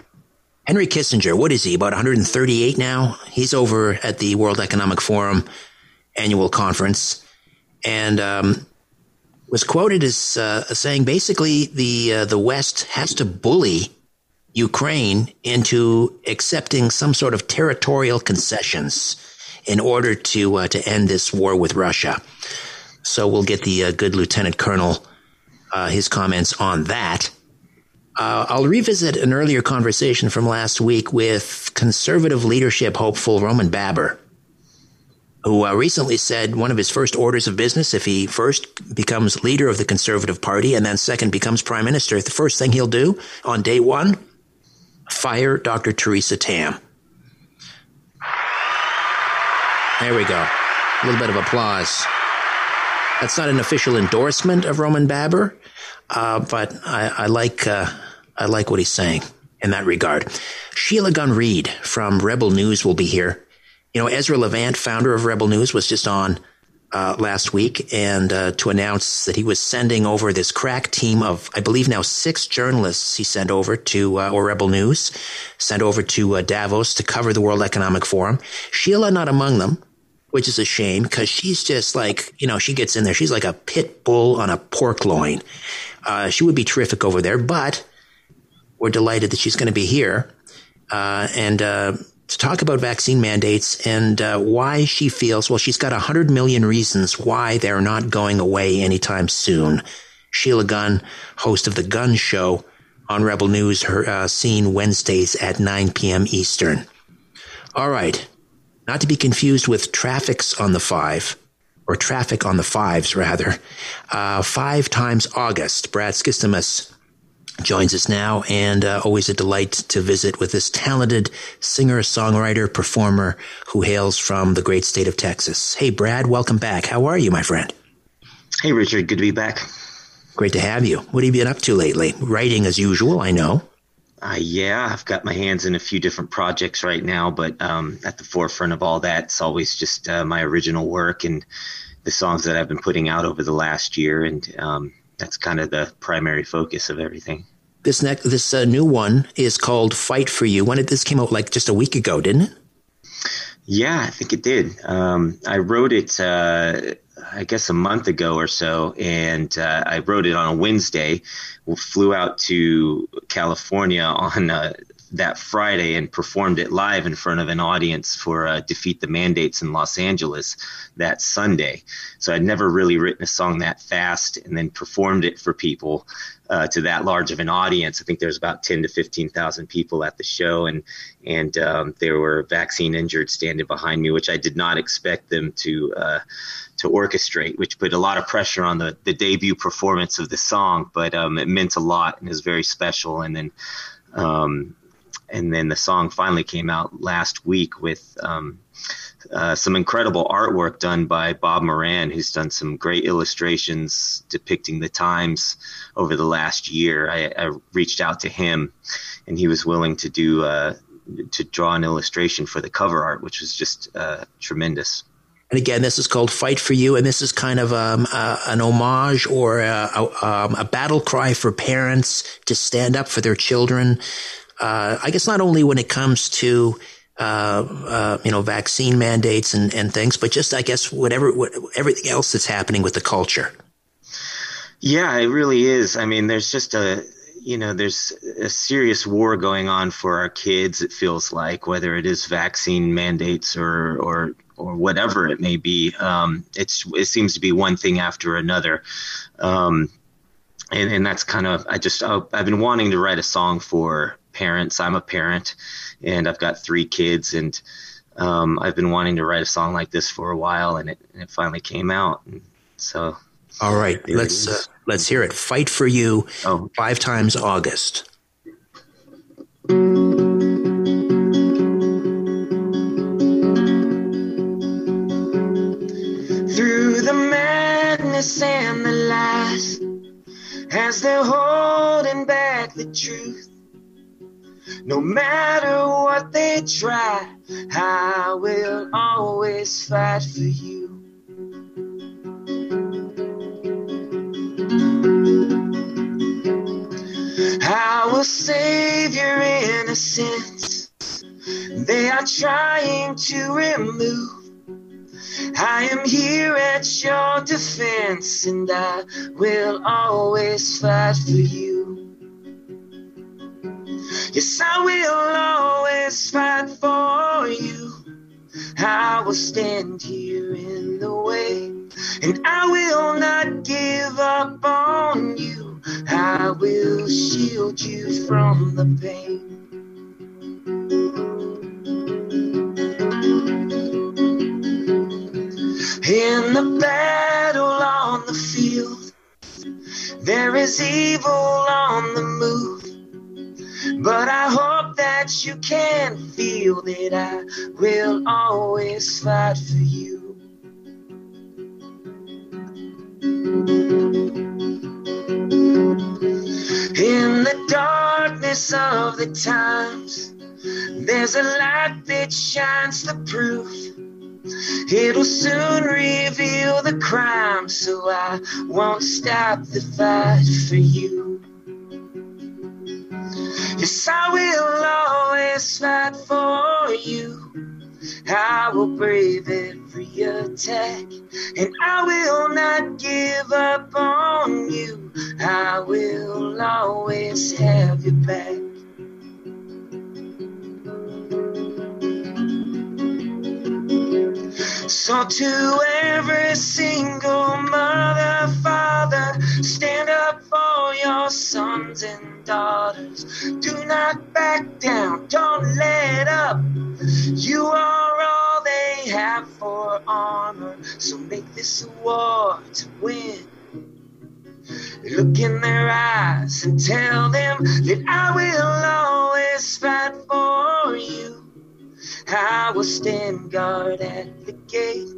Henry Kissinger, what is he, about 138 now? He's over at the World Economic Forum annual conference and um, was quoted as uh, saying basically the, uh, the West has to bully Ukraine into accepting some sort of territorial concessions in order to, uh, to end this war with Russia. So we'll get the uh, good Lieutenant Colonel uh, his comments on that. Uh, I'll revisit an earlier conversation from last week with conservative leadership hopeful Roman Baber, who uh, recently said one of his first orders of business, if he first becomes leader of the Conservative Party and then second becomes prime minister, the first thing he'll do on day one, fire Dr. Teresa Tam. There we go. A little bit of applause. That's not an official endorsement of Roman Baber, uh, but I, I like uh, I like what he's saying in that regard. Sheila Gunn Reid from Rebel News will be here. You know, Ezra Levant, founder of Rebel News, was just on uh, last week and uh, to announce that he was sending over this crack team of, I believe now six journalists he sent over to, uh, or Rebel News, sent over to uh, Davos to cover the World Economic Forum. Sheila not among them which is a shame because she's just like, you know, she gets in there. She's like a pit bull on a pork loin. Uh, she would be terrific over there, but we're delighted that she's going to be here uh, and uh, to talk about vaccine mandates and uh, why she feels, well, she's got 100 million reasons why they're not going away anytime soon. Sheila Gunn, host of The Gunn Show on Rebel News, her uh, seen Wednesdays at 9 p.m. Eastern. All right not to be confused with traffics on the five, or traffic on the fives, rather. Uh, five times August. Brad Skistimas joins us now, and uh, always a delight to visit with this talented singer, songwriter, performer who hails from the great state of Texas. Hey, Brad, welcome back. How are you, my friend? Hey, Richard. Good to be back. Great to have you. What have you been up to lately? Writing as usual, I know. Uh, yeah, I've got my hands in a few different projects right now, but um, at the forefront of all that, it's always just uh, my original work and the songs that I've been putting out over the last year, and um, that's kind of the primary focus of everything. This next, this uh, new one is called "Fight for You." When did this came out? Like just a week ago, didn't it? Yeah, I think it did. Um, I wrote it uh, I guess a month ago or so, and uh, I wrote it on a Wednesday. We flew out to California on uh, that Friday and performed it live in front of an audience for uh, Defeat the Mandates in Los Angeles that Sunday. So I'd never really written a song that fast and then performed it for people uh, to that large of an audience. I think there's about 10 to 15,000 people at the show, and and um, there were vaccine injured standing behind me, which I did not expect them to uh, to orchestrate, which put a lot of pressure on the, the debut performance of the song, but um, it meant a lot and is very special. And then, um, and then the song finally came out last week with um, uh, some incredible artwork done by Bob Moran, who's done some great illustrations depicting the times over the last year. I, I reached out to him, and he was willing to do uh, to draw an illustration for the cover art, which was just uh, tremendous. And again, this is called Fight for You, and this is kind of um, uh, an homage or a, a, um, a, battle cry for parents to stand up for their children. Uh, I guess not only when it comes to uh, uh you know vaccine mandates and, and things, but just I guess whatever what, everything else that's happening with the culture. Yeah, it really is. I mean, there's just a you know, there's a serious war going on for our kids. It feels like whether it is vaccine mandates or or or whatever it may be. Um, it's it seems to be one thing after another. Um, and, and that's kind of I just I've been wanting to write a song for parents. I'm a parent, and I've got three kids, and um, I've been wanting to write a song like this for a while, and it, and it finally came out. And so, all right, let's uh, let's hear it. Fight for you. Oh. Five times August. Through the madness and the lies as they're holding back the truth. No matter what they try, I will always fight for you. I will save your innocence. They are trying to remove. I am here at your defense, and I will always fight for you. I will always fight for you. I will stand here in the way, and I will not give up on you. I will shield you from the pain. In the battle on the field, there is evil on the move. But I hope that you can feel that I will always fight for you. In the darkness of the times, there's a light that shines the proof. It'll soon reveal the crime, so I won't stop the fight for you. Yes, I will always fight for you. I will brave every attack, and I will not give up on you. I will always have your back. So to every single mother, father, stand up for your sons and daughters. Do not back down, don't let up. You are all they have for armor, so make this a war to win. Look in their eyes and tell them that I will always fight for you. I will stand guard at the gate,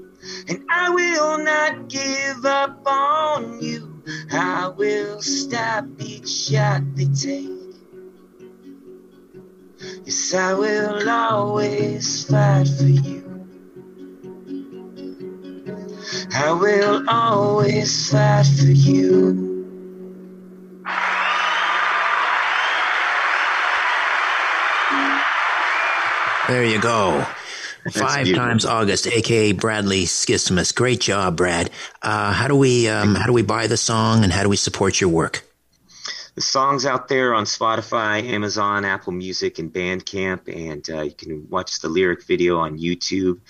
and I will not give up on you. I will stop each shot they take. Yes, I will always fight for you. I will always fight for you. There you go. Five beautiful. times August, aka Bradley Skistimas. Great job, Brad. Uh, how do we um, how do we buy the song and how do we support your work? The song's out there on Spotify, Amazon, Apple Music, and Bandcamp, and uh, you can watch the lyric video on YouTube.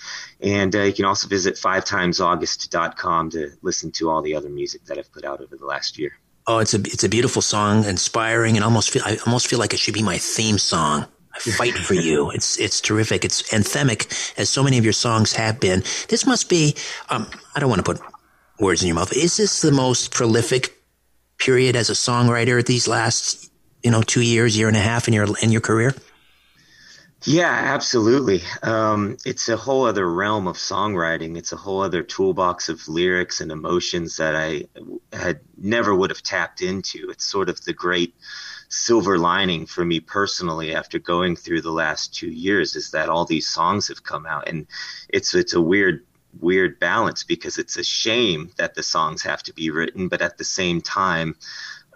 And uh, you can also visit fivetimesaugust.com to listen to all the other music that I've put out over the last year. Oh, it's a it's a beautiful song, inspiring, and almost feel I almost feel like it should be my theme song. I fight for you. It's it's terrific. It's anthemic, as so many of your songs have been. This must be. Um, I don't want to put words in your mouth. Is this the most prolific period as a songwriter these last you know two years, year and a half in your in your career? Yeah, absolutely. Um, it's a whole other realm of songwriting. It's a whole other toolbox of lyrics and emotions that I had never would have tapped into. It's sort of the great silver lining for me personally after going through the last two years is that all these songs have come out, and it's it's a weird weird balance because it's a shame that the songs have to be written, but at the same time,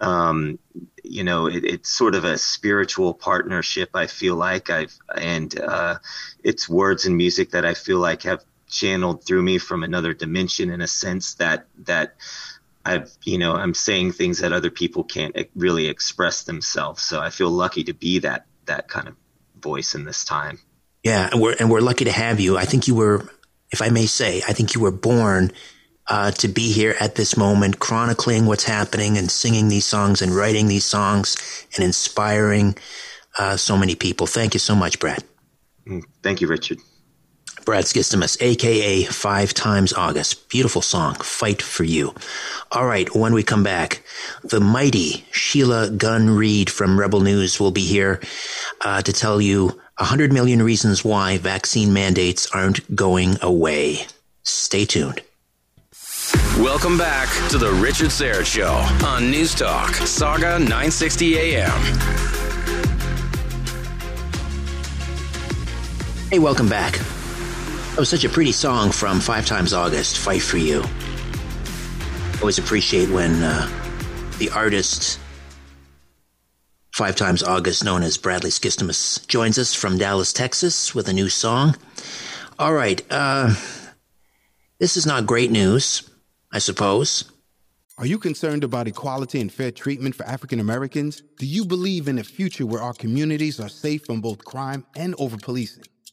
um, you know, it, it's sort of a spiritual partnership. I feel like I've, and uh, it's words and music that I feel like have channeled through me from another dimension in a sense that that I've, you know, I'm saying things that other people can't really express themselves. So I feel lucky to be that that kind of voice in this time. Yeah, and we're and we're lucky to have you. I think you were, if I may say, I think you were born uh, to be here at this moment, chronicling what's happening and singing these songs and writing these songs and inspiring uh, so many people. Thank you so much, Brad. Mm, Thank you, Richard. Brad Skistimas, aka Five Times August. Beautiful song, Fight for You. All right, when we come back, the mighty Sheila Gunn Reid from Rebel News will be here uh, to tell you 100 million reasons why vaccine mandates aren't going away. Stay tuned. Welcome back to the Richard Syrett Show on News Talk, Saga 960 AM. Hey, welcome back. That was such a pretty song from Five Times August, Fight for You. Always appreciate when uh, the artist five times August, known as Bradley Skistimas, joins us from Dallas, Texas, with a new song. All right, uh, this is not great news, I suppose. Are you concerned about equality and fair treatment for African Americans? Do you believe in a future where our communities are safe from both crime and over policing?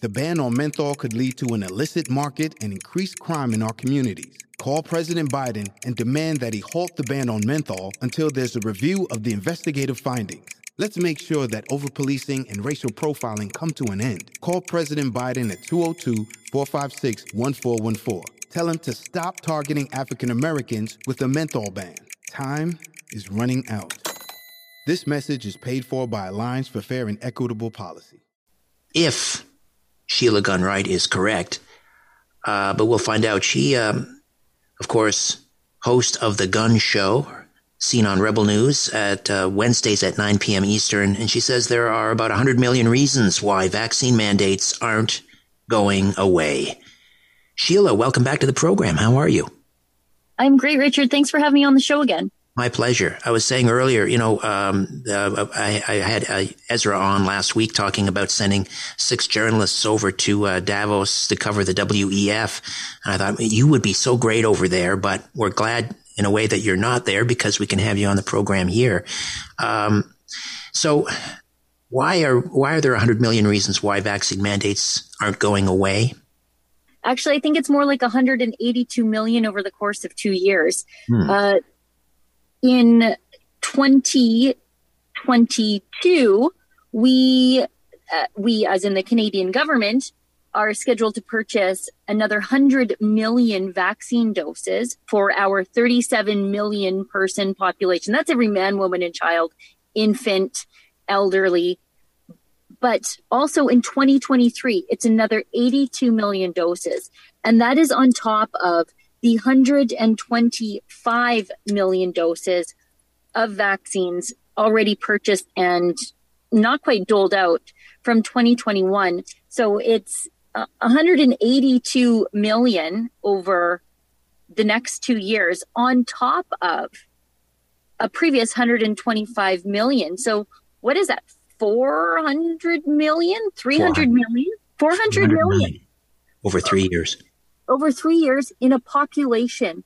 The ban on menthol could lead to an illicit market and increased crime in our communities. Call President Biden and demand that he halt the ban on menthol until there's a review of the investigative findings. Let's make sure that overpolicing and racial profiling come to an end. Call President Biden at 202 456 1414. Tell him to stop targeting African Americans with a menthol ban. Time is running out. This message is paid for by Alliance for Fair and Equitable Policy. If Sheila Gunn Reid is correct, uh, but we'll find out. She um, of course, host of The Gunn Show, seen on Rebel News at uh, Wednesdays at 9 p.m. Eastern. And she says there are about 100 million reasons why vaccine mandates aren't going away. Sheila, welcome back to the program. How are you? I'm great, Richard. Thanks for having me on the show again. My pleasure. I was saying earlier, you know, um, uh, I, I, had uh, Ezra on last week talking about sending six journalists over to uh, Davos to cover the WEF. And I thought you would be so great over there, but we're glad in a way that you're not there because we can have you on the program here. Um, so why are, why are there 100 million reasons why vaccine mandates aren't going away? Actually, I think it's more like 182 million over the course of two years. Hmm. In 2022, we, uh, we as in the Canadian government, are scheduled to purchase another 100 million vaccine doses for our 37 million person population. That's every man, woman, and child, infant, elderly. But also in 2023, it's another 82 million doses. And that is on top of the 125 million doses of vaccines already purchased and not quite doled out from 2021. So it's uh, 182 million over the next two years on top of a previous 125 million. So what is that? 400 million? 300 million? 400 million. million. Over three years over three years in a population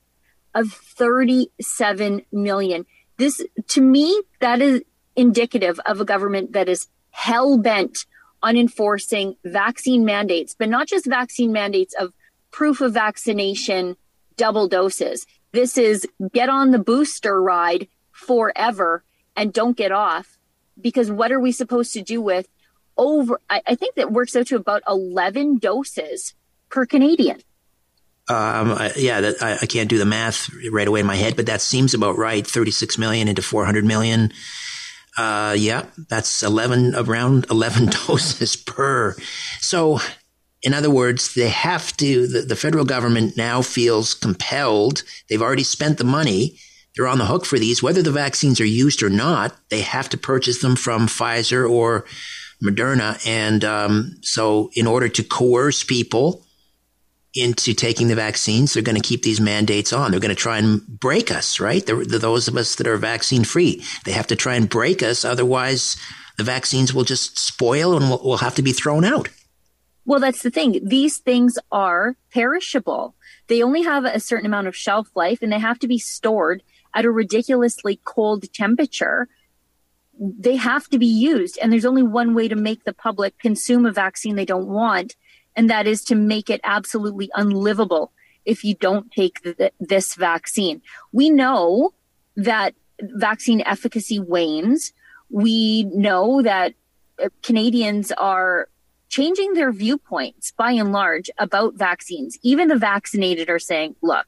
of 37 million. This, to me, that is indicative of a government that is hell bent on enforcing vaccine mandates, but not just vaccine mandates of proof of vaccination, double doses. This is get on the booster ride forever and don't get off. Because what are we supposed to do with over, I, I think that works out to about 11 doses per Canadian. Um, I, yeah, that, I, I, can't do the math right away in my head, but that seems about right. 36 million into 400 million. Uh, yeah, that's 11, around 11 doses per. So, in other words, they have to, the, the federal government now feels compelled. They've already spent the money. They're on the hook for these. Whether the vaccines are used or not, they have to purchase them from Pfizer or Moderna. And um, so, in order to coerce people, into taking the vaccines, they're going to keep these mandates on. They're going to try and break us, right? The, the, those of us that are vaccine free, they have to try and break us. Otherwise, the vaccines will just spoil and we'll, we'll have to be thrown out. Well, that's the thing. These things are perishable. They only have a certain amount of shelf life and they have to be stored at a ridiculously cold temperature. They have to be used. And there's only one way to make the public consume a vaccine they don't want and that is to make it absolutely unlivable if you don't take the, this vaccine. We know that vaccine efficacy wanes. We know that uh, Canadians are changing their viewpoints by and large about vaccines. Even the vaccinated are saying, look,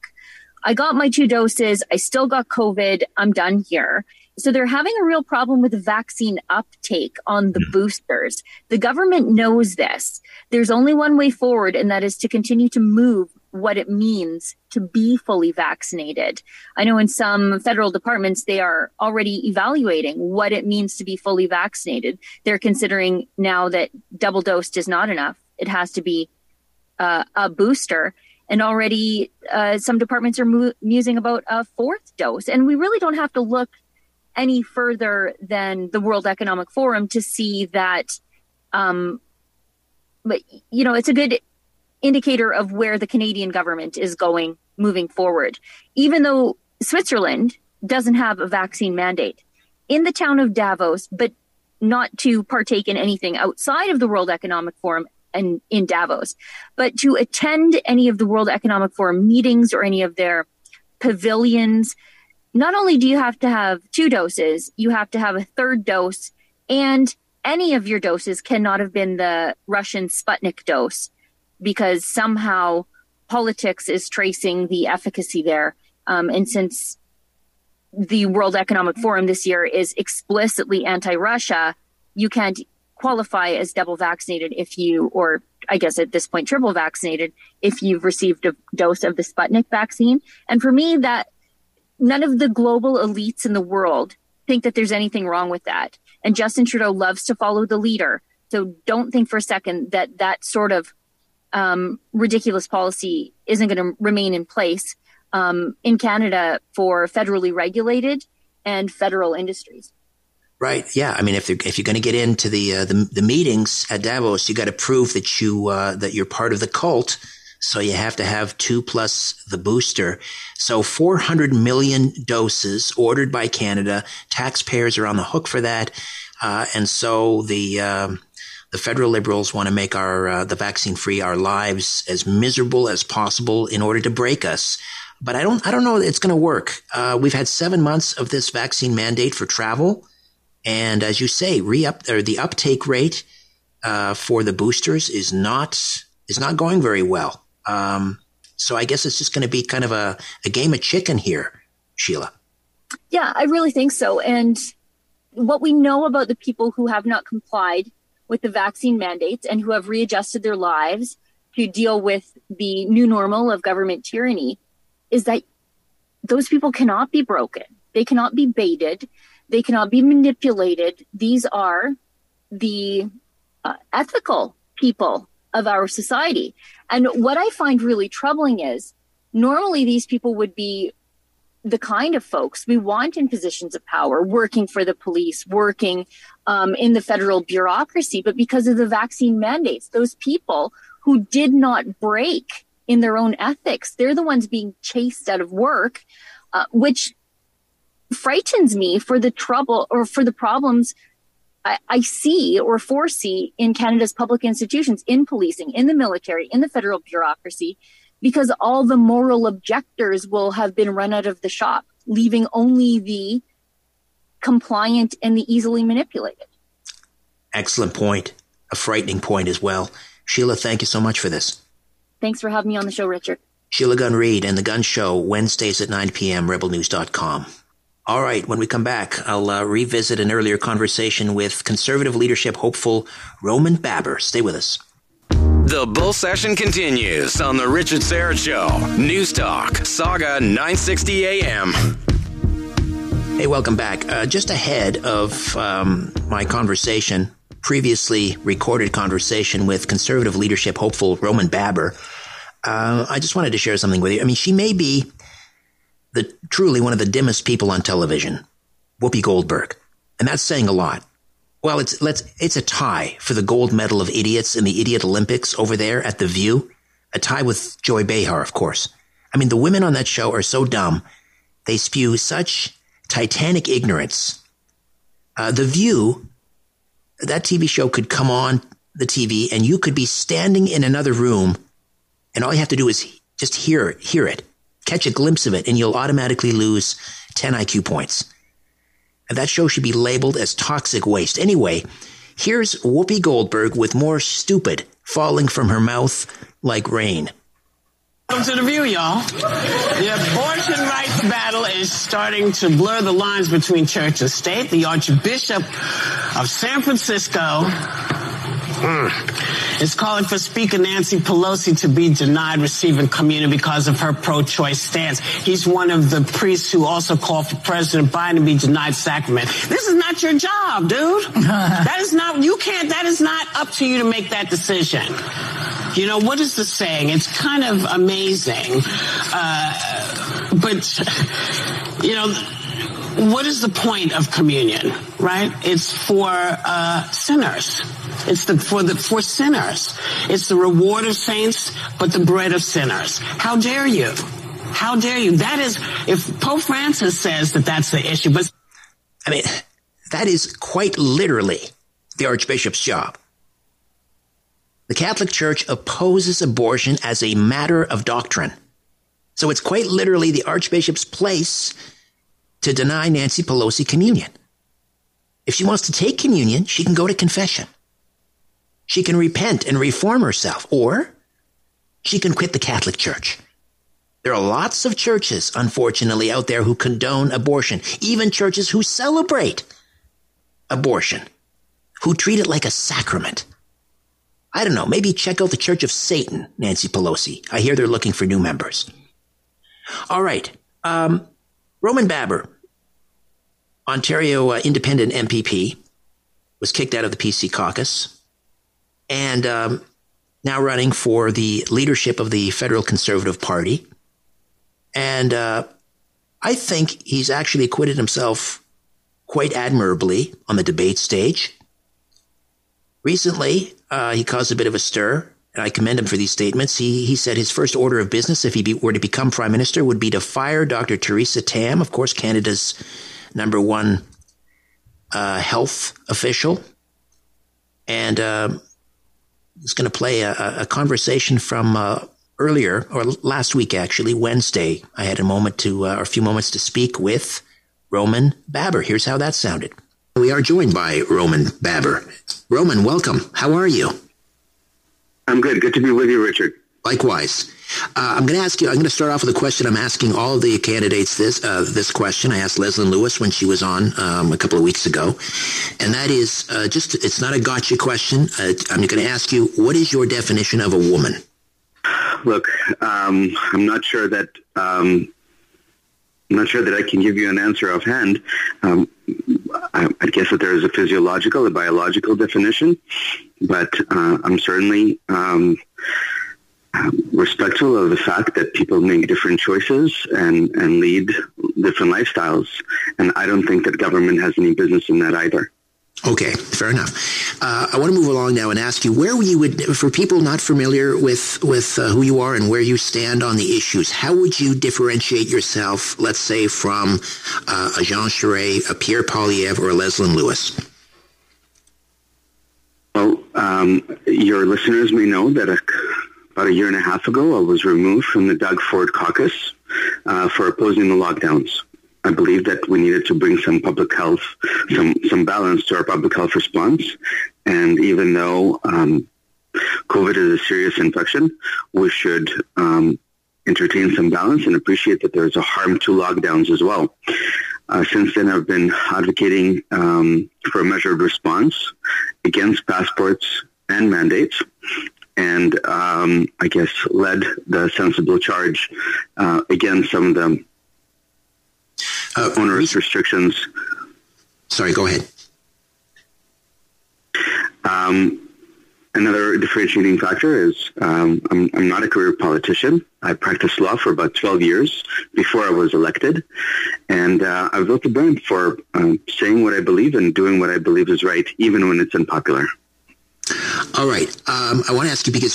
I got my two doses. I still got COVID. I'm done here. So they're having a real problem with vaccine uptake on the boosters. The government knows this. There's only one way forward, and that is to continue to move what it means to be fully vaccinated. I know in some federal departments, they are already evaluating what it means to be fully vaccinated. They're considering now that double dosed is not enough. It has to be uh, a booster. And already uh, some departments are mu- musing about a fourth dose. And we really don't have to look any further than the World Economic Forum to see that, um, but you know, it's a good indicator of where the Canadian government is going moving forward. Even though Switzerland doesn't have a vaccine mandate in the town of Davos, but not to partake in anything outside of the World Economic Forum and in Davos, but to attend any of the World Economic Forum meetings or any of their pavilions not only do you have to have two doses, you have to have a third dose, and any of your doses cannot have been the Russian Sputnik dose because somehow politics is tracing the efficacy there. Um, and since the World Economic Forum this year is explicitly anti Russia, you can't qualify as double vaccinated if you, or I guess at this point, triple vaccinated if you've received a dose of the Sputnik vaccine. And for me, that none of the global elites in the world think that there's anything wrong with that. And Justin Trudeau loves to follow the leader. So don't think for a second that that sort of um, ridiculous policy isn't going to remain in place um, in Canada for federally regulated and federal industries. Right. Yeah. I mean, if if you're going to get into the, uh, the, the meetings at Davos, you got to prove that you uh, that you're part of the cult so you have to have two plus the booster. So 400 million doses ordered by Canada. Taxpayers are on the hook for that. Uh, and so the, um, the federal liberals want to make our, uh, the vaccine free, our lives as miserable as possible in order to break us. But I don't, I don't know it's going to work. Uh, we've had seven months of this vaccine mandate for travel. And as you say, re-up, or the uptake rate, uh, for the boosters is not, is not going very well. Um, so I guess it's just going to be kind of a, a game of chicken here, Sheila. Yeah, I really think so. And what we know about the people who have not complied with the vaccine mandates and who have readjusted their lives to deal with the new normal of government tyranny is that those people cannot be broken. They cannot be baited. They cannot be manipulated. These are the uh, ethical people of our society. And what I find really troubling is normally these people would be the kind of folks we want in positions of power, working for the police, working um, in the federal bureaucracy. But because of the vaccine mandates, those people who did not break in their own ethics, they're the ones being chased out of work, uh, which frightens me for the trouble or for the problems I, I see or foresee in Canada's public institutions, in policing, in the military, in the federal bureaucracy, because all the moral objectors will have been run out of the shop, leaving only the compliant and the easily manipulated. Excellent point. A frightening point as well. Sheila, thank you so much for this. Thanks for having me on the show, Richard. Sheila Gunn Reid and The Gunn Show, Wednesdays at 9 p.m., rebelnews.com. All right, when we come back, I'll uh, revisit an earlier conversation with conservative leadership hopeful Roman Baber. Stay with us. The bull session continues on the Richard Syrett Show. News Talk, Saga 960 AM. Hey, welcome back. Uh, just ahead of um, my conversation, previously recorded conversation with conservative leadership hopeful Roman Baber, uh, I just wanted to share something with you. I mean, she may be the truly one of the dimmest people on television, Whoopi Goldberg. And that's saying a lot. Well, it's let's it's a tie for the gold medal of idiots in the idiot Olympics over there at the View. A tie with Joy Behar, of course. I mean, the women on that show are so dumb. They spew such titanic ignorance. Uh, the View, that TV show could come on the TV and you could be standing in another room and all you have to do is just hear, hear it catch a glimpse of it and you'll automatically lose 10 IQ points. And that show should be labeled as toxic waste. Anyway, here's Whoopi Goldberg with more stupid falling from her mouth like rain. Welcome to the view, y'all. The abortion rights battle is starting to blur the lines between church and state. The Archbishop of San Francisco mm, is calling for Speaker Nancy Pelosi to be denied receiving communion because of her pro-choice stance. He's one of the priests who also called for President Biden to be denied sacrament. This is not your job, dude. that is not, you can't, that is not up to you to make that decision. You know, what is the saying? It's kind of amazing. Uh, but, you know, what is the point of communion, right? It's for uh, sinners. It's the, for the for sinners. It's the reward of saints, but the bread of sinners. How dare you? How dare you? That is, if Pope Francis says that that's the issue, but I mean, that is quite literally the Archbishop's job. The Catholic Church opposes abortion as a matter of doctrine. So it's quite literally the Archbishop's place to deny Nancy Pelosi communion. If she wants to take communion, she can go to confession. She can repent and reform herself, or she can quit the Catholic Church. There are lots of churches, unfortunately, out there who condone abortion, even churches who celebrate abortion, who treat it like a sacrament. I don't know, maybe check out the Church of Satan, Nancy Pelosi. I hear they're looking for new members. All right. Um, Roman Baber, Ontario uh, Independent MPP, was kicked out of the PC caucus and um, now running for the leadership of the Federal Conservative Party. And uh, I think he's actually acquitted himself quite admirably on the debate stage. Recently, uh, he caused a bit of a stir, I commend him for these statements. He, he said his first order of business, if he be, were to become prime minister, would be to fire Dr. Theresa Tam, of course, Canada's number one uh, health official. And uh, he's going to play a, a, conversation from uh, earlier, or last week actually, Wednesday. I had a moment to, uh, or a few moments to speak with Roman Baber. Here's how that sounded. We are joined by Roman Baber. Roman, welcome. How are you? I'm good. Good to be with you, Richard. Likewise. Uh, I'm going to ask you. I'm going to start off with a question. I'm asking all of the candidates this uh, this question. I asked Leslyn Lewis when she was on um, a couple of weeks ago, and that is uh, just. It's not a gotcha question. Uh, I'm going to ask you, what is your definition of a woman? Look, um, I'm not sure that um, I'm not sure that I can give you an answer offhand. Um, I, I, guess that there is a physiological, a biological definition, but uh, I'm certainly um, respectful of the fact that people make different choices and, and lead different lifestyles. And I don't think that government has any business in that either. Okay, fair enough. Uh, I want to move along now and ask you where you would, for people not familiar with with uh, who you are and where you stand on the issues, how would you differentiate yourself, let's say, from uh, a Jean Charest, a Pierre Poilievre, or a Leslyn Lewis? Well, um, your listeners may know that a, about a year and a half ago, I was removed from the Doug Ford caucus uh, for opposing the lockdowns. I believe that we needed to bring some public health, some some balance to our public health response. And even though um, COVID is a serious infection, we should um, entertain some balance and appreciate that there's a harm to lockdowns as well. Uh, since then, I've been advocating um, for a measured response against passports and mandates, and um, I guess led the sensible charge uh, against some of the uh, onerous restrictions. Sorry, go ahead. Um, another differentiating factor is um, I'm, I'm, not a career politician. I practiced law for about 12 years before I was elected. And uh, I've built a brand for um, saying what I believe and doing what I believe is right, even when it's unpopular. All right. Um, I want to ask you because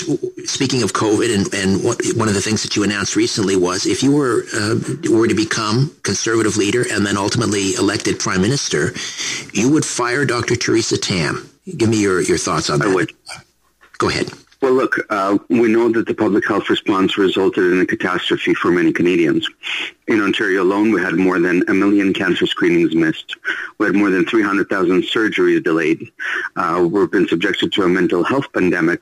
speaking of COVID, and, and what, one of the things that you announced recently was if you were uh, were to become conservative leader and then ultimately elected prime minister, you would fire Dr. Theresa Tam. Give me your, your thoughts on that. I would. Go ahead. Well, look, uh, we know that the public health response resulted in a catastrophe for many Canadians. In Ontario alone, we had more than a million cancer screenings missed. We had more than 300,000 surgeries delayed. Uh, we've been subjected to a mental health pandemic.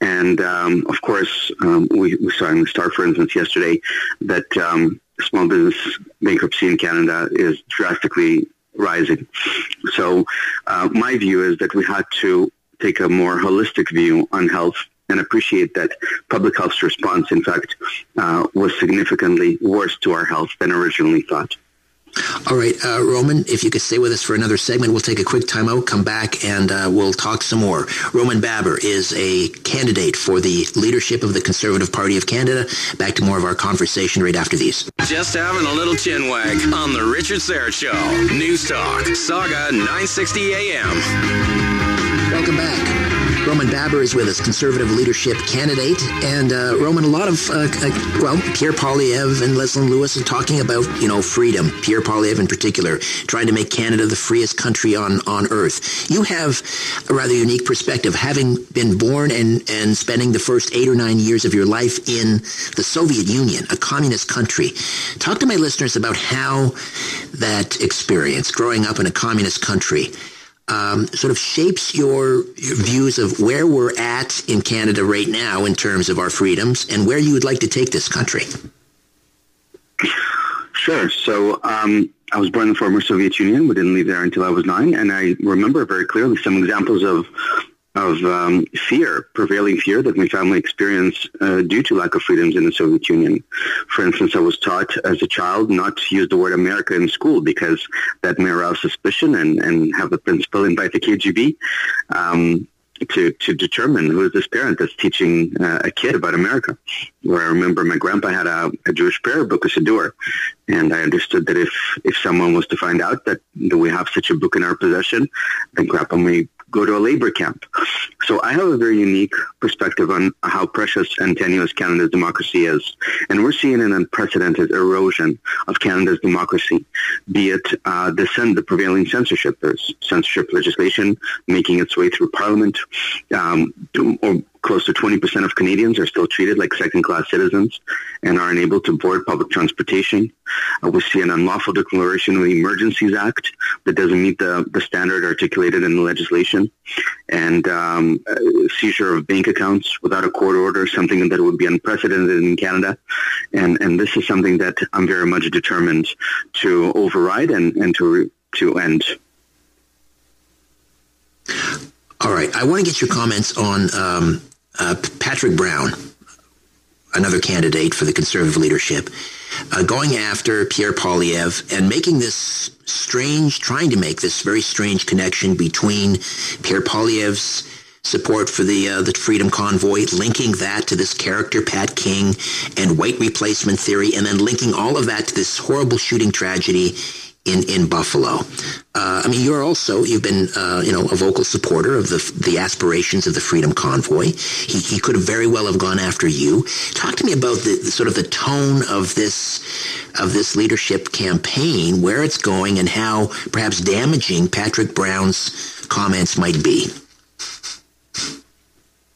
And um, of course, um, we, we, saw in the Star, for instance, yesterday that um, small business bankruptcy in Canada is drastically rising. So uh, my view is that we had to take a more holistic view on health and appreciate that public health's response, in fact, uh, was significantly worse to our health than originally thought. All right, uh, Roman, if you could stay with us for another segment, we'll take a quick timeout, come back, and uh, we'll talk some more. Roman Baber is a candidate for the leadership of the Conservative Party of Canada. Back to more of our conversation right after these. Just having a little chin wag on The Richard Syrett Show. News Talk, Saga 960 AM. Welcome back. Roman Baber is with us, conservative leadership candidate. And uh, Roman, a lot of, uh, uh, well, Pierre Poilievre and Leslyn Lewis are talking about, you know, freedom. Pierre Poilievre in particular, trying to make Canada the freest country on, on earth. You have a rather unique perspective, having been born and, and spending the first eight or nine years of your life in the Soviet Union, a communist country. Talk to my listeners about how that experience, growing up in a communist country, um, sort of shapes your, your, views of where we're at in Canada right now in terms of our freedoms and where you would like to take this country? Sure. So um, I was born in the former Soviet Union. We didn't leave there until I was nine, and I remember very clearly some examples of of um, fear, prevailing fear that my family experienced uh, due to lack of freedoms in the Soviet Union. For instance, I was taught as a child not to use the word America in school because that may arouse suspicion and, and have the principal invite the KGB. Um, to, to determine who is this parent that's teaching uh, a kid about America. Where I remember my grandpa had a, a Jewish prayer book, a Siddur, and I understood that if, if someone was to find out that, that we have such a book in our possession, then grandpa may go to a labor camp. So I have a very unique perspective on how precious and tenuous Canada's democracy is. And we're seeing an unprecedented erosion of Canada's democracy, be it uh, the, the prevailing censorship. There's censorship legislation making its way through Parliament, um, or close to 20% of Canadians are still treated like second-class citizens and are unable to board public transportation. Uh, we see an unlawful declaration of the Emergencies Act that doesn't meet the, the standard articulated in the legislation, and um, seizure of bank accounts without a court order, something that would be unprecedented in Canada. And, and this is something that I'm very much determined to override and, and to, to end. All right. I want to get your comments on um, uh, Patrick Brown, another candidate for the conservative leadership, uh, going after Pierre Poilievre and making this strange, trying to make this very strange connection between Pierre Poilievre's support for the uh, the Freedom Convoy, linking that to this character Pat King and white replacement theory, and then linking all of that to this horrible shooting tragedy in in Buffalo. Uh, I mean, you're also you've been uh, you know a vocal supporter of the the aspirations of the Freedom Convoy. He he could have very well have gone after you. Talk to me about the, the sort of the tone of this of this leadership campaign, where it's going, and how perhaps damaging Patrick Brown's comments might be.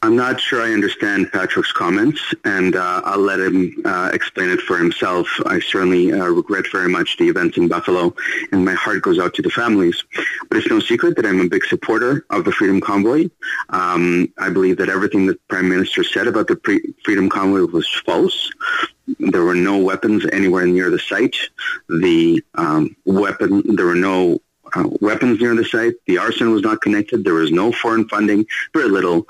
I'm not sure I understand Patrick's comments, and uh, I'll let him uh, explain it for himself. I certainly uh, regret very much the events in Buffalo, and my heart goes out to the families. But it's no secret that I'm a big supporter of the Freedom Convoy. Um, I believe that everything the Prime Minister said about the pre- Freedom Convoy was false. There were no weapons anywhere near the site. The um, weapon, there were no uh, weapons near the site. The arson was not connected. There was no foreign funding, very little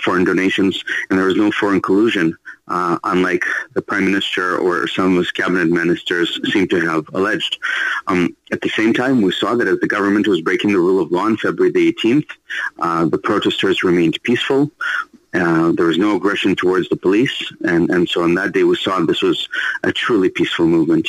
foreign donations, and there was no foreign collusion, uh, unlike the prime minister or some of his cabinet ministers seem to have alleged. Um, at the same time, we saw that as the government was breaking the rule of law on February the 18th, uh, the protesters remained peaceful. Uh, there was no aggression towards the police, and, and so on that day we saw this was a truly peaceful movement.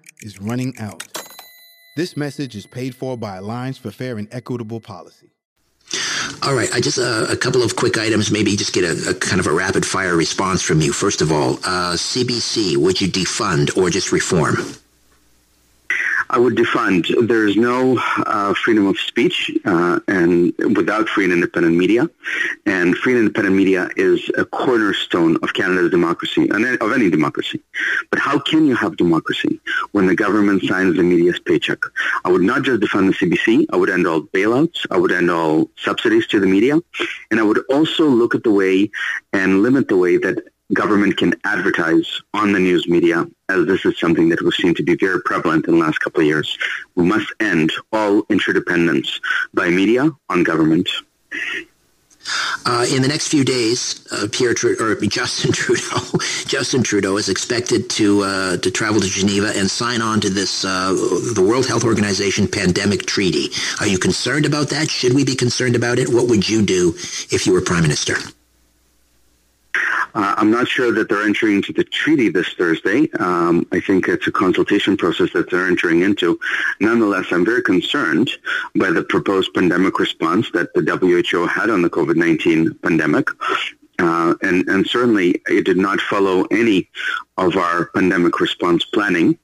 is running out. This message is paid for by Alliance for Fair and Equitable Policy. All right, I just uh, a couple of quick items. Maybe just get a, a, kind of a rapid fire response from you. First of all, uh, CBC, would you defund or just reform? I would defund. There's no uh, freedom of speech uh, and without free and independent media. And free and independent media is a cornerstone of Canada's democracy, and of any democracy. But how can you have democracy when the government signs the media's paycheck? I would not just defund the CBC. I would end all bailouts. I would end all subsidies to the media. And I would also look at the way and limit the way that government can advertise on the news media, as this is something that we've seen to be very prevalent in the last couple of years. We must end all interdependence by media on government. Uh, in the next few days, uh, Pierre or Justin Trudeau, Justin Trudeau is expected to uh, to travel to Geneva and sign on to this uh, the World Health Organization pandemic treaty. Are you concerned about that? Should we be concerned about it? What would you do if you were prime minister? Uh, I'm not sure that they're entering into the treaty this Thursday. Um, I think it's a consultation process that they're entering into. Nonetheless, I'm very concerned by the proposed pandemic response that the WHO had on the COVID-19 pandemic. Uh, and, and certainly it did not follow any of our pandemic response planning.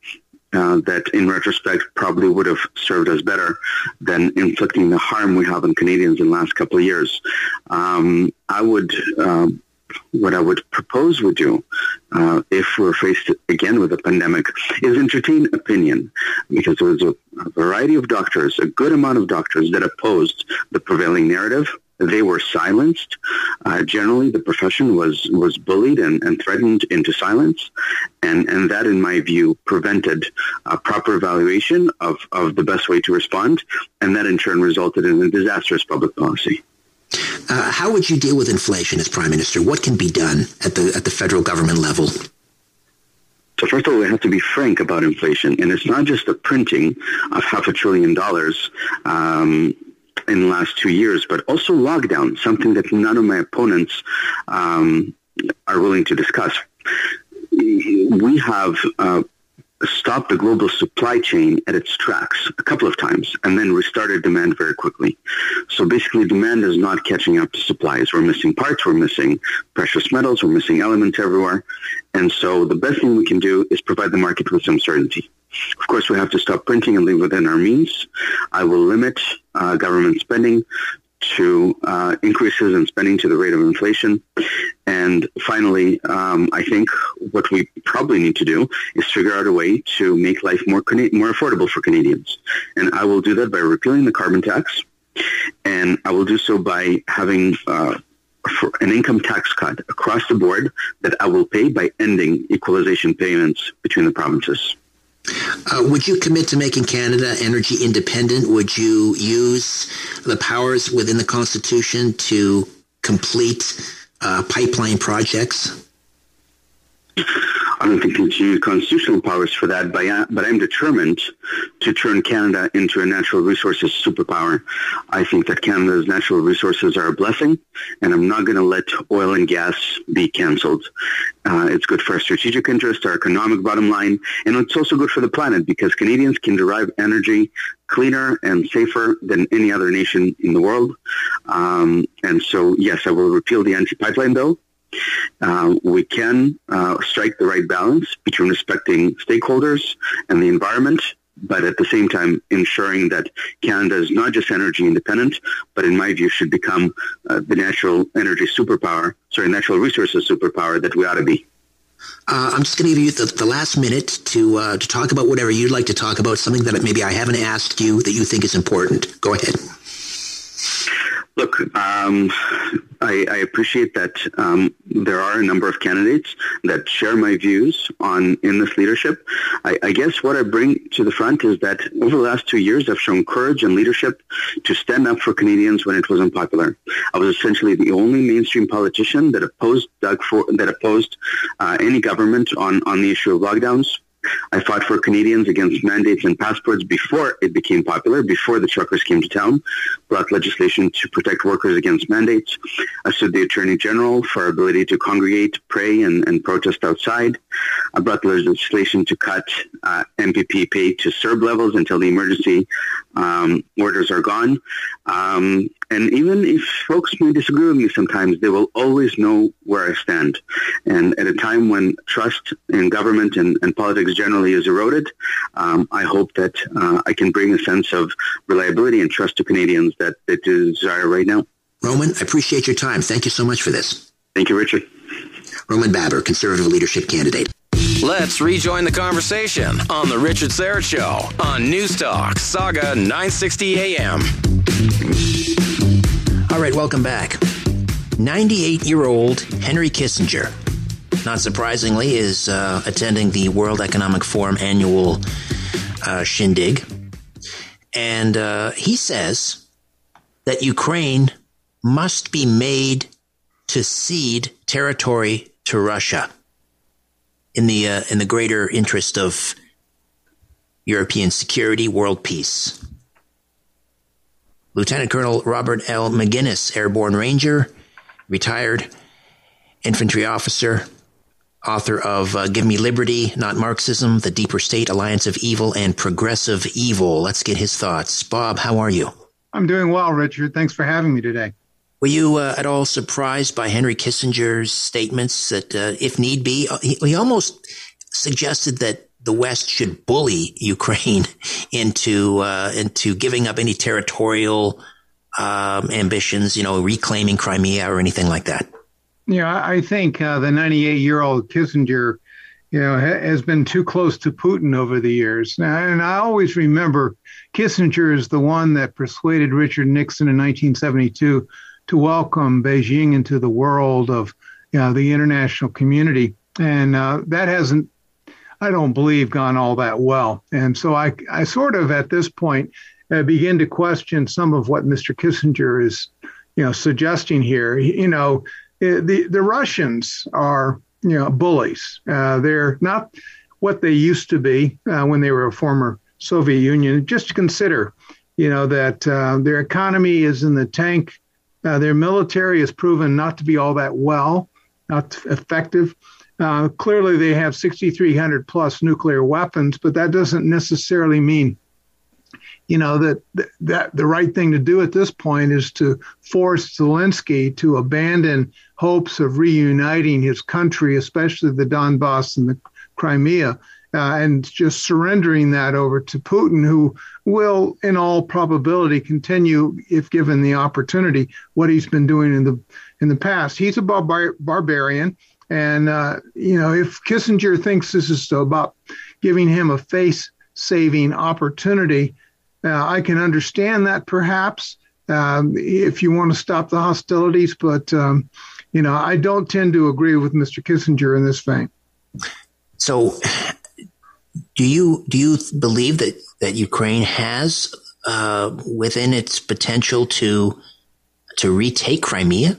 Uh, that in retrospect probably would have served us better than inflicting the harm we have on Canadians in the last couple of years. Um, I would um, what I would propose we do uh, if we're faced again with a pandemic is entertain opinion because there was a, a, variety of doctors, a good amount of doctors that opposed the prevailing narrative. They were silenced. Uh, generally, the profession was, was bullied and, and threatened into silence. And, and that, in my view, prevented a proper evaluation of, of the best way to respond. And that, in turn, resulted in a disastrous public policy. Uh, how would you deal with inflation as prime minister? What can be done at the at the federal government level? So first of all, we have to be frank about inflation, and it's not just the printing of half a trillion dollars um, in the last two years, but also lockdown, something that none of my opponents um, are willing to discuss. We have uh, stopped the global supply chain at its tracks a couple of times and then restarted demand very quickly. So basically demand is not catching up to supplies. We're missing parts, we're missing precious metals, we're missing elements everywhere. And so the best thing we can do is provide the market with some certainty. Of course, we have to stop printing and live within our means. I will limit uh, government spending to uh, increases in spending to the rate of inflation. And finally, um, I think what we probably need to do is figure out a way to make life more more affordable for Canadians. And I will do that by repealing the carbon tax, and I will do so by having uh, an income tax cut across the board that I will pay by ending equalization payments between the provinces. Uh, would you commit to making Canada energy independent? Would you use the powers within the Constitution to complete uh, pipeline projects? I don't think use constitutional powers for that, but, I, but I'm determined to turn Canada into a natural resources superpower. I think that Canada's natural resources are a blessing, and I'm not going to let oil and gas be canceled. Uh, it's good for our strategic interest, our economic bottom line, and it's also good for the planet because Canadians can derive energy cleaner and safer than any other nation in the world. Um, and so, yes, I will repeal the anti-pipeline bill. Uh, we can uh, strike the right balance between respecting stakeholders and the environment, but at the same time ensuring that Canada is not just energy independent, but in my view should become uh, the natural energy superpower, sorry, natural resources superpower that we ought to be. Uh, I'm just going to give you the, the last minute to uh, to talk about whatever you'd like to talk about, something that maybe I haven't asked you that you think is important. Go ahead. Look, um, I, I, appreciate that um, there are a number of candidates that share my views on in this leadership. I, I, guess what I bring to the front is that over the last two years, I've shown courage and leadership to stand up for Canadians when it was unpopular. I was essentially the only mainstream politician that opposed Doug for, that opposed uh, any government on on the issue of lockdowns. I fought for Canadians against mandates and passports before it became popular, before the truckers came to town, brought legislation to protect workers against mandates. I sued the Attorney General for our ability to congregate, pray, and, and protest outside. I brought legislation to cut uh, MPP pay to CERB levels until the emergency um, orders are gone. Um, and even if folks may disagree with me sometimes, they will always know where I stand. And at a time when trust in government and, and politics generally is eroded, um, I hope that uh, I can bring a sense of reliability and trust to Canadians that they desire right now. Roman, I appreciate your time. Thank you so much for this. Thank you, Richard. Roman Baber, Conservative Leadership Candidate. Let's rejoin the conversation on The Richard Syrett Show on News Talk, Saga 960 AM. All right, welcome back. 98 year old Henry Kissinger, not surprisingly, is uh, attending the World Economic Forum annual uh, shindig. And uh, he says that Ukraine must be made to cede territory to Russia in the uh, in the greater interest of European security, world peace. Lieutenant Colonel Robert L. Maginnis, Airborne Ranger, retired infantry officer, author of uh, Give Me Liberty, Not Marxism, The Deeper State, Alliance of Evil, and Progressive Evil. Let's get his thoughts. Bob, how are you? I'm doing well, Richard. Thanks for having me today. Were you uh, at all surprised by Henry Kissinger's statements that, uh, if need be, uh, he, he, almost suggested that the West should bully Ukraine into uh, into giving up any territorial um, ambitions, you know, reclaiming Crimea or anything like that? Yeah, I think uh, the 98 year old Kissinger, you know, ha- has been too close to Putin over the years. And I always remember Kissinger is the one that persuaded Richard Nixon in 1972 to welcome Beijing into the world of you know, the international community. And uh, that hasn't, I don't believe, gone all that well. And so I, I sort of at this point uh, begin to question some of what Mr. Kissinger is, you know, suggesting here. You know, eh, the the Russians are, you know, bullies. Uh, they're not what they used to be uh, when they were a former Soviet Union. Just consider, you know, that uh, their economy is in the tank uh, their military has proven not to be all that well, not effective. Uh, clearly, they have 6,300 plus nuclear weapons, but that doesn't necessarily mean, you know, that, that the right thing to do at this point is to force Zelensky to abandon hopes of reuniting his country, especially the Donbass and the Crimea, uh, and just surrendering that over to Putin, who will, in all probability, continue, if given the opportunity, what he's been doing in the in the past. He's a barbar- barbarian, and uh, you know, if Kissinger thinks this is about giving him a face-saving opportunity, uh, I can understand that perhaps um, if you want to stop the hostilities, but um, you know, I don't tend to agree with Mr. Kissinger in this vein. So, do you do you believe that that Ukraine has uh, within its potential to to retake Crimea?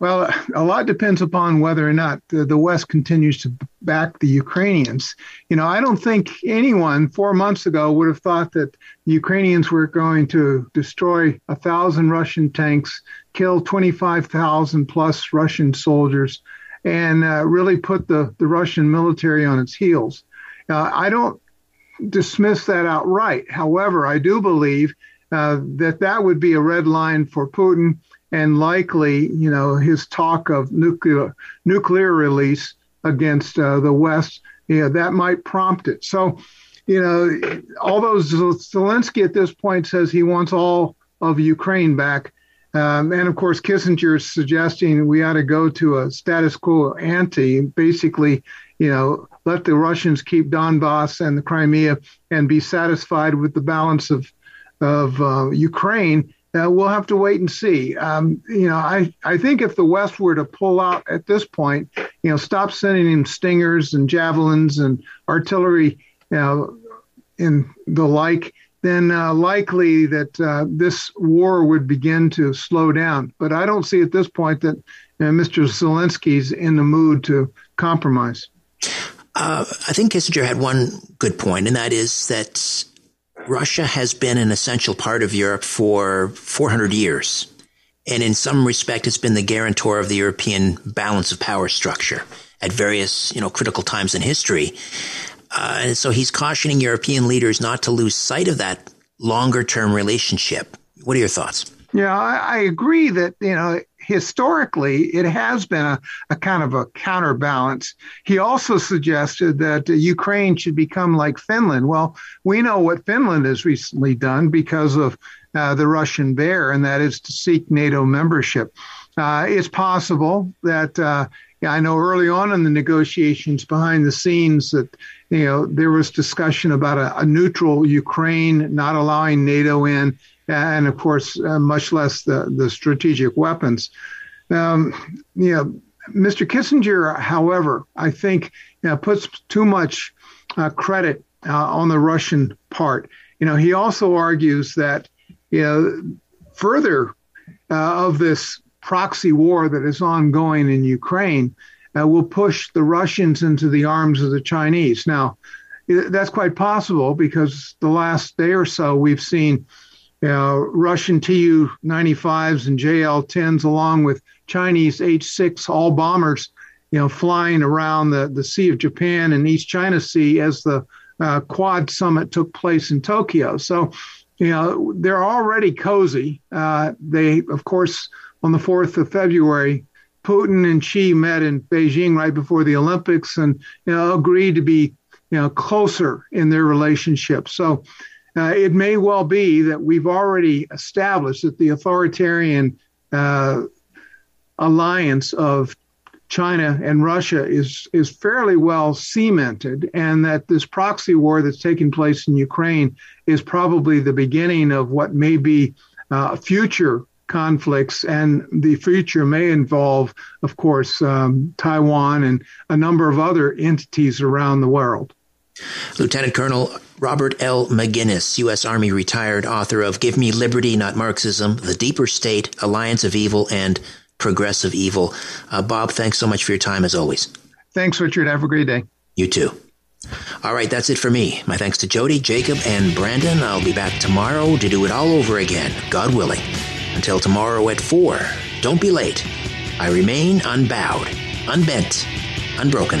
Well, a lot depends upon whether or not the, West continues to back the Ukrainians. You know, I don't think anyone four months ago would have thought that the Ukrainians were going to destroy a thousand Russian tanks, kill 25,000 plus Russian soldiers, and uh, really put the, the Russian military on its heels. Uh, I don't dismiss that outright. However, I do believe uh, that that would be a red line for Putin, and likely, you know, his talk of nuclear nuclear release against uh, the West, know, that might prompt it. So, you know, although Zelensky at this point says he wants all of Ukraine back, um, and of course, Kissinger is suggesting we ought to go to a status quo ante, basically, you know, let the Russians keep Donbass and the Crimea and be satisfied with the balance of of uh, Ukraine, uh, we'll have to wait and see. Um, you know, I, I think if the West were to pull out at this point, you know, stop sending him stingers and javelins and artillery, you know, and the like, then uh, likely that uh, this war would begin to slow down. But I don't see at this point that you know, Mr. Zelensky's in the mood to compromise. Uh, I think Kissinger had one good point, and that is that Russia has been an essential part of Europe for 400 years. And in some respect, it's been the guarantor of the European balance of power structure at various, you know, critical times in history. Uh, and so he's cautioning European leaders not to lose sight of that longer term relationship. What are your thoughts? Yeah, I, I, agree that, you know, historically it has been a, a, kind of a counterbalance. He also suggested that uh, Ukraine should become like Finland. Well, we know what Finland has recently done because of uh, the Russian bear, and that is to seek NATO membership. Uh, it's possible that uh, I know early on in the negotiations behind the scenes that you know there was discussion about a, a neutral Ukraine not allowing NATO in, and of course uh, much less the the strategic weapons. Um, you know, Mr. Kissinger, however, I think you know, puts too much uh, credit uh, on the Russian part. You know, he also argues that you know further uh, of this proxy war that is ongoing in Ukraine uh, will push the Russians into the arms of the Chinese. Now, that's quite possible because the last day or so we've seen Russian Tu 95s and JL 10s, along with Chinese H 6 all bombers, you know, flying around the, the Sea of Japan and East China Sea as the uh, Quad summit took place in Tokyo. So, you know, they're already cozy. Uh, they, of course, on the 4th of February, Putin and Xi met in Beijing right before the Olympics and you know, agreed to be you know, closer in their relationship. So uh, it may well be that we've already established that the authoritarian uh, alliance of China and Russia is is fairly well cemented, and that this proxy war that's taking place in Ukraine is probably the beginning of what may be uh, future conflicts, and the future may involve, of course, um, Taiwan and a number of other entities around the world. Lieutenant Colonel Robert L. Maginnis, U.S. Army retired, author of Give Me Liberty, Not Marxism, The Deeper State, Alliance of Evil, and Progressive Evil. Uh, Bob, thanks so much for your time as always. Thanks, Richard. Have a great day. You too. All right, that's it for me. My thanks to Jody, Jacob, and Brandon. I'll be back tomorrow to do it all over again, God willing. Until tomorrow at 4, don't be late. I remain unbowed, unbent, unbroken.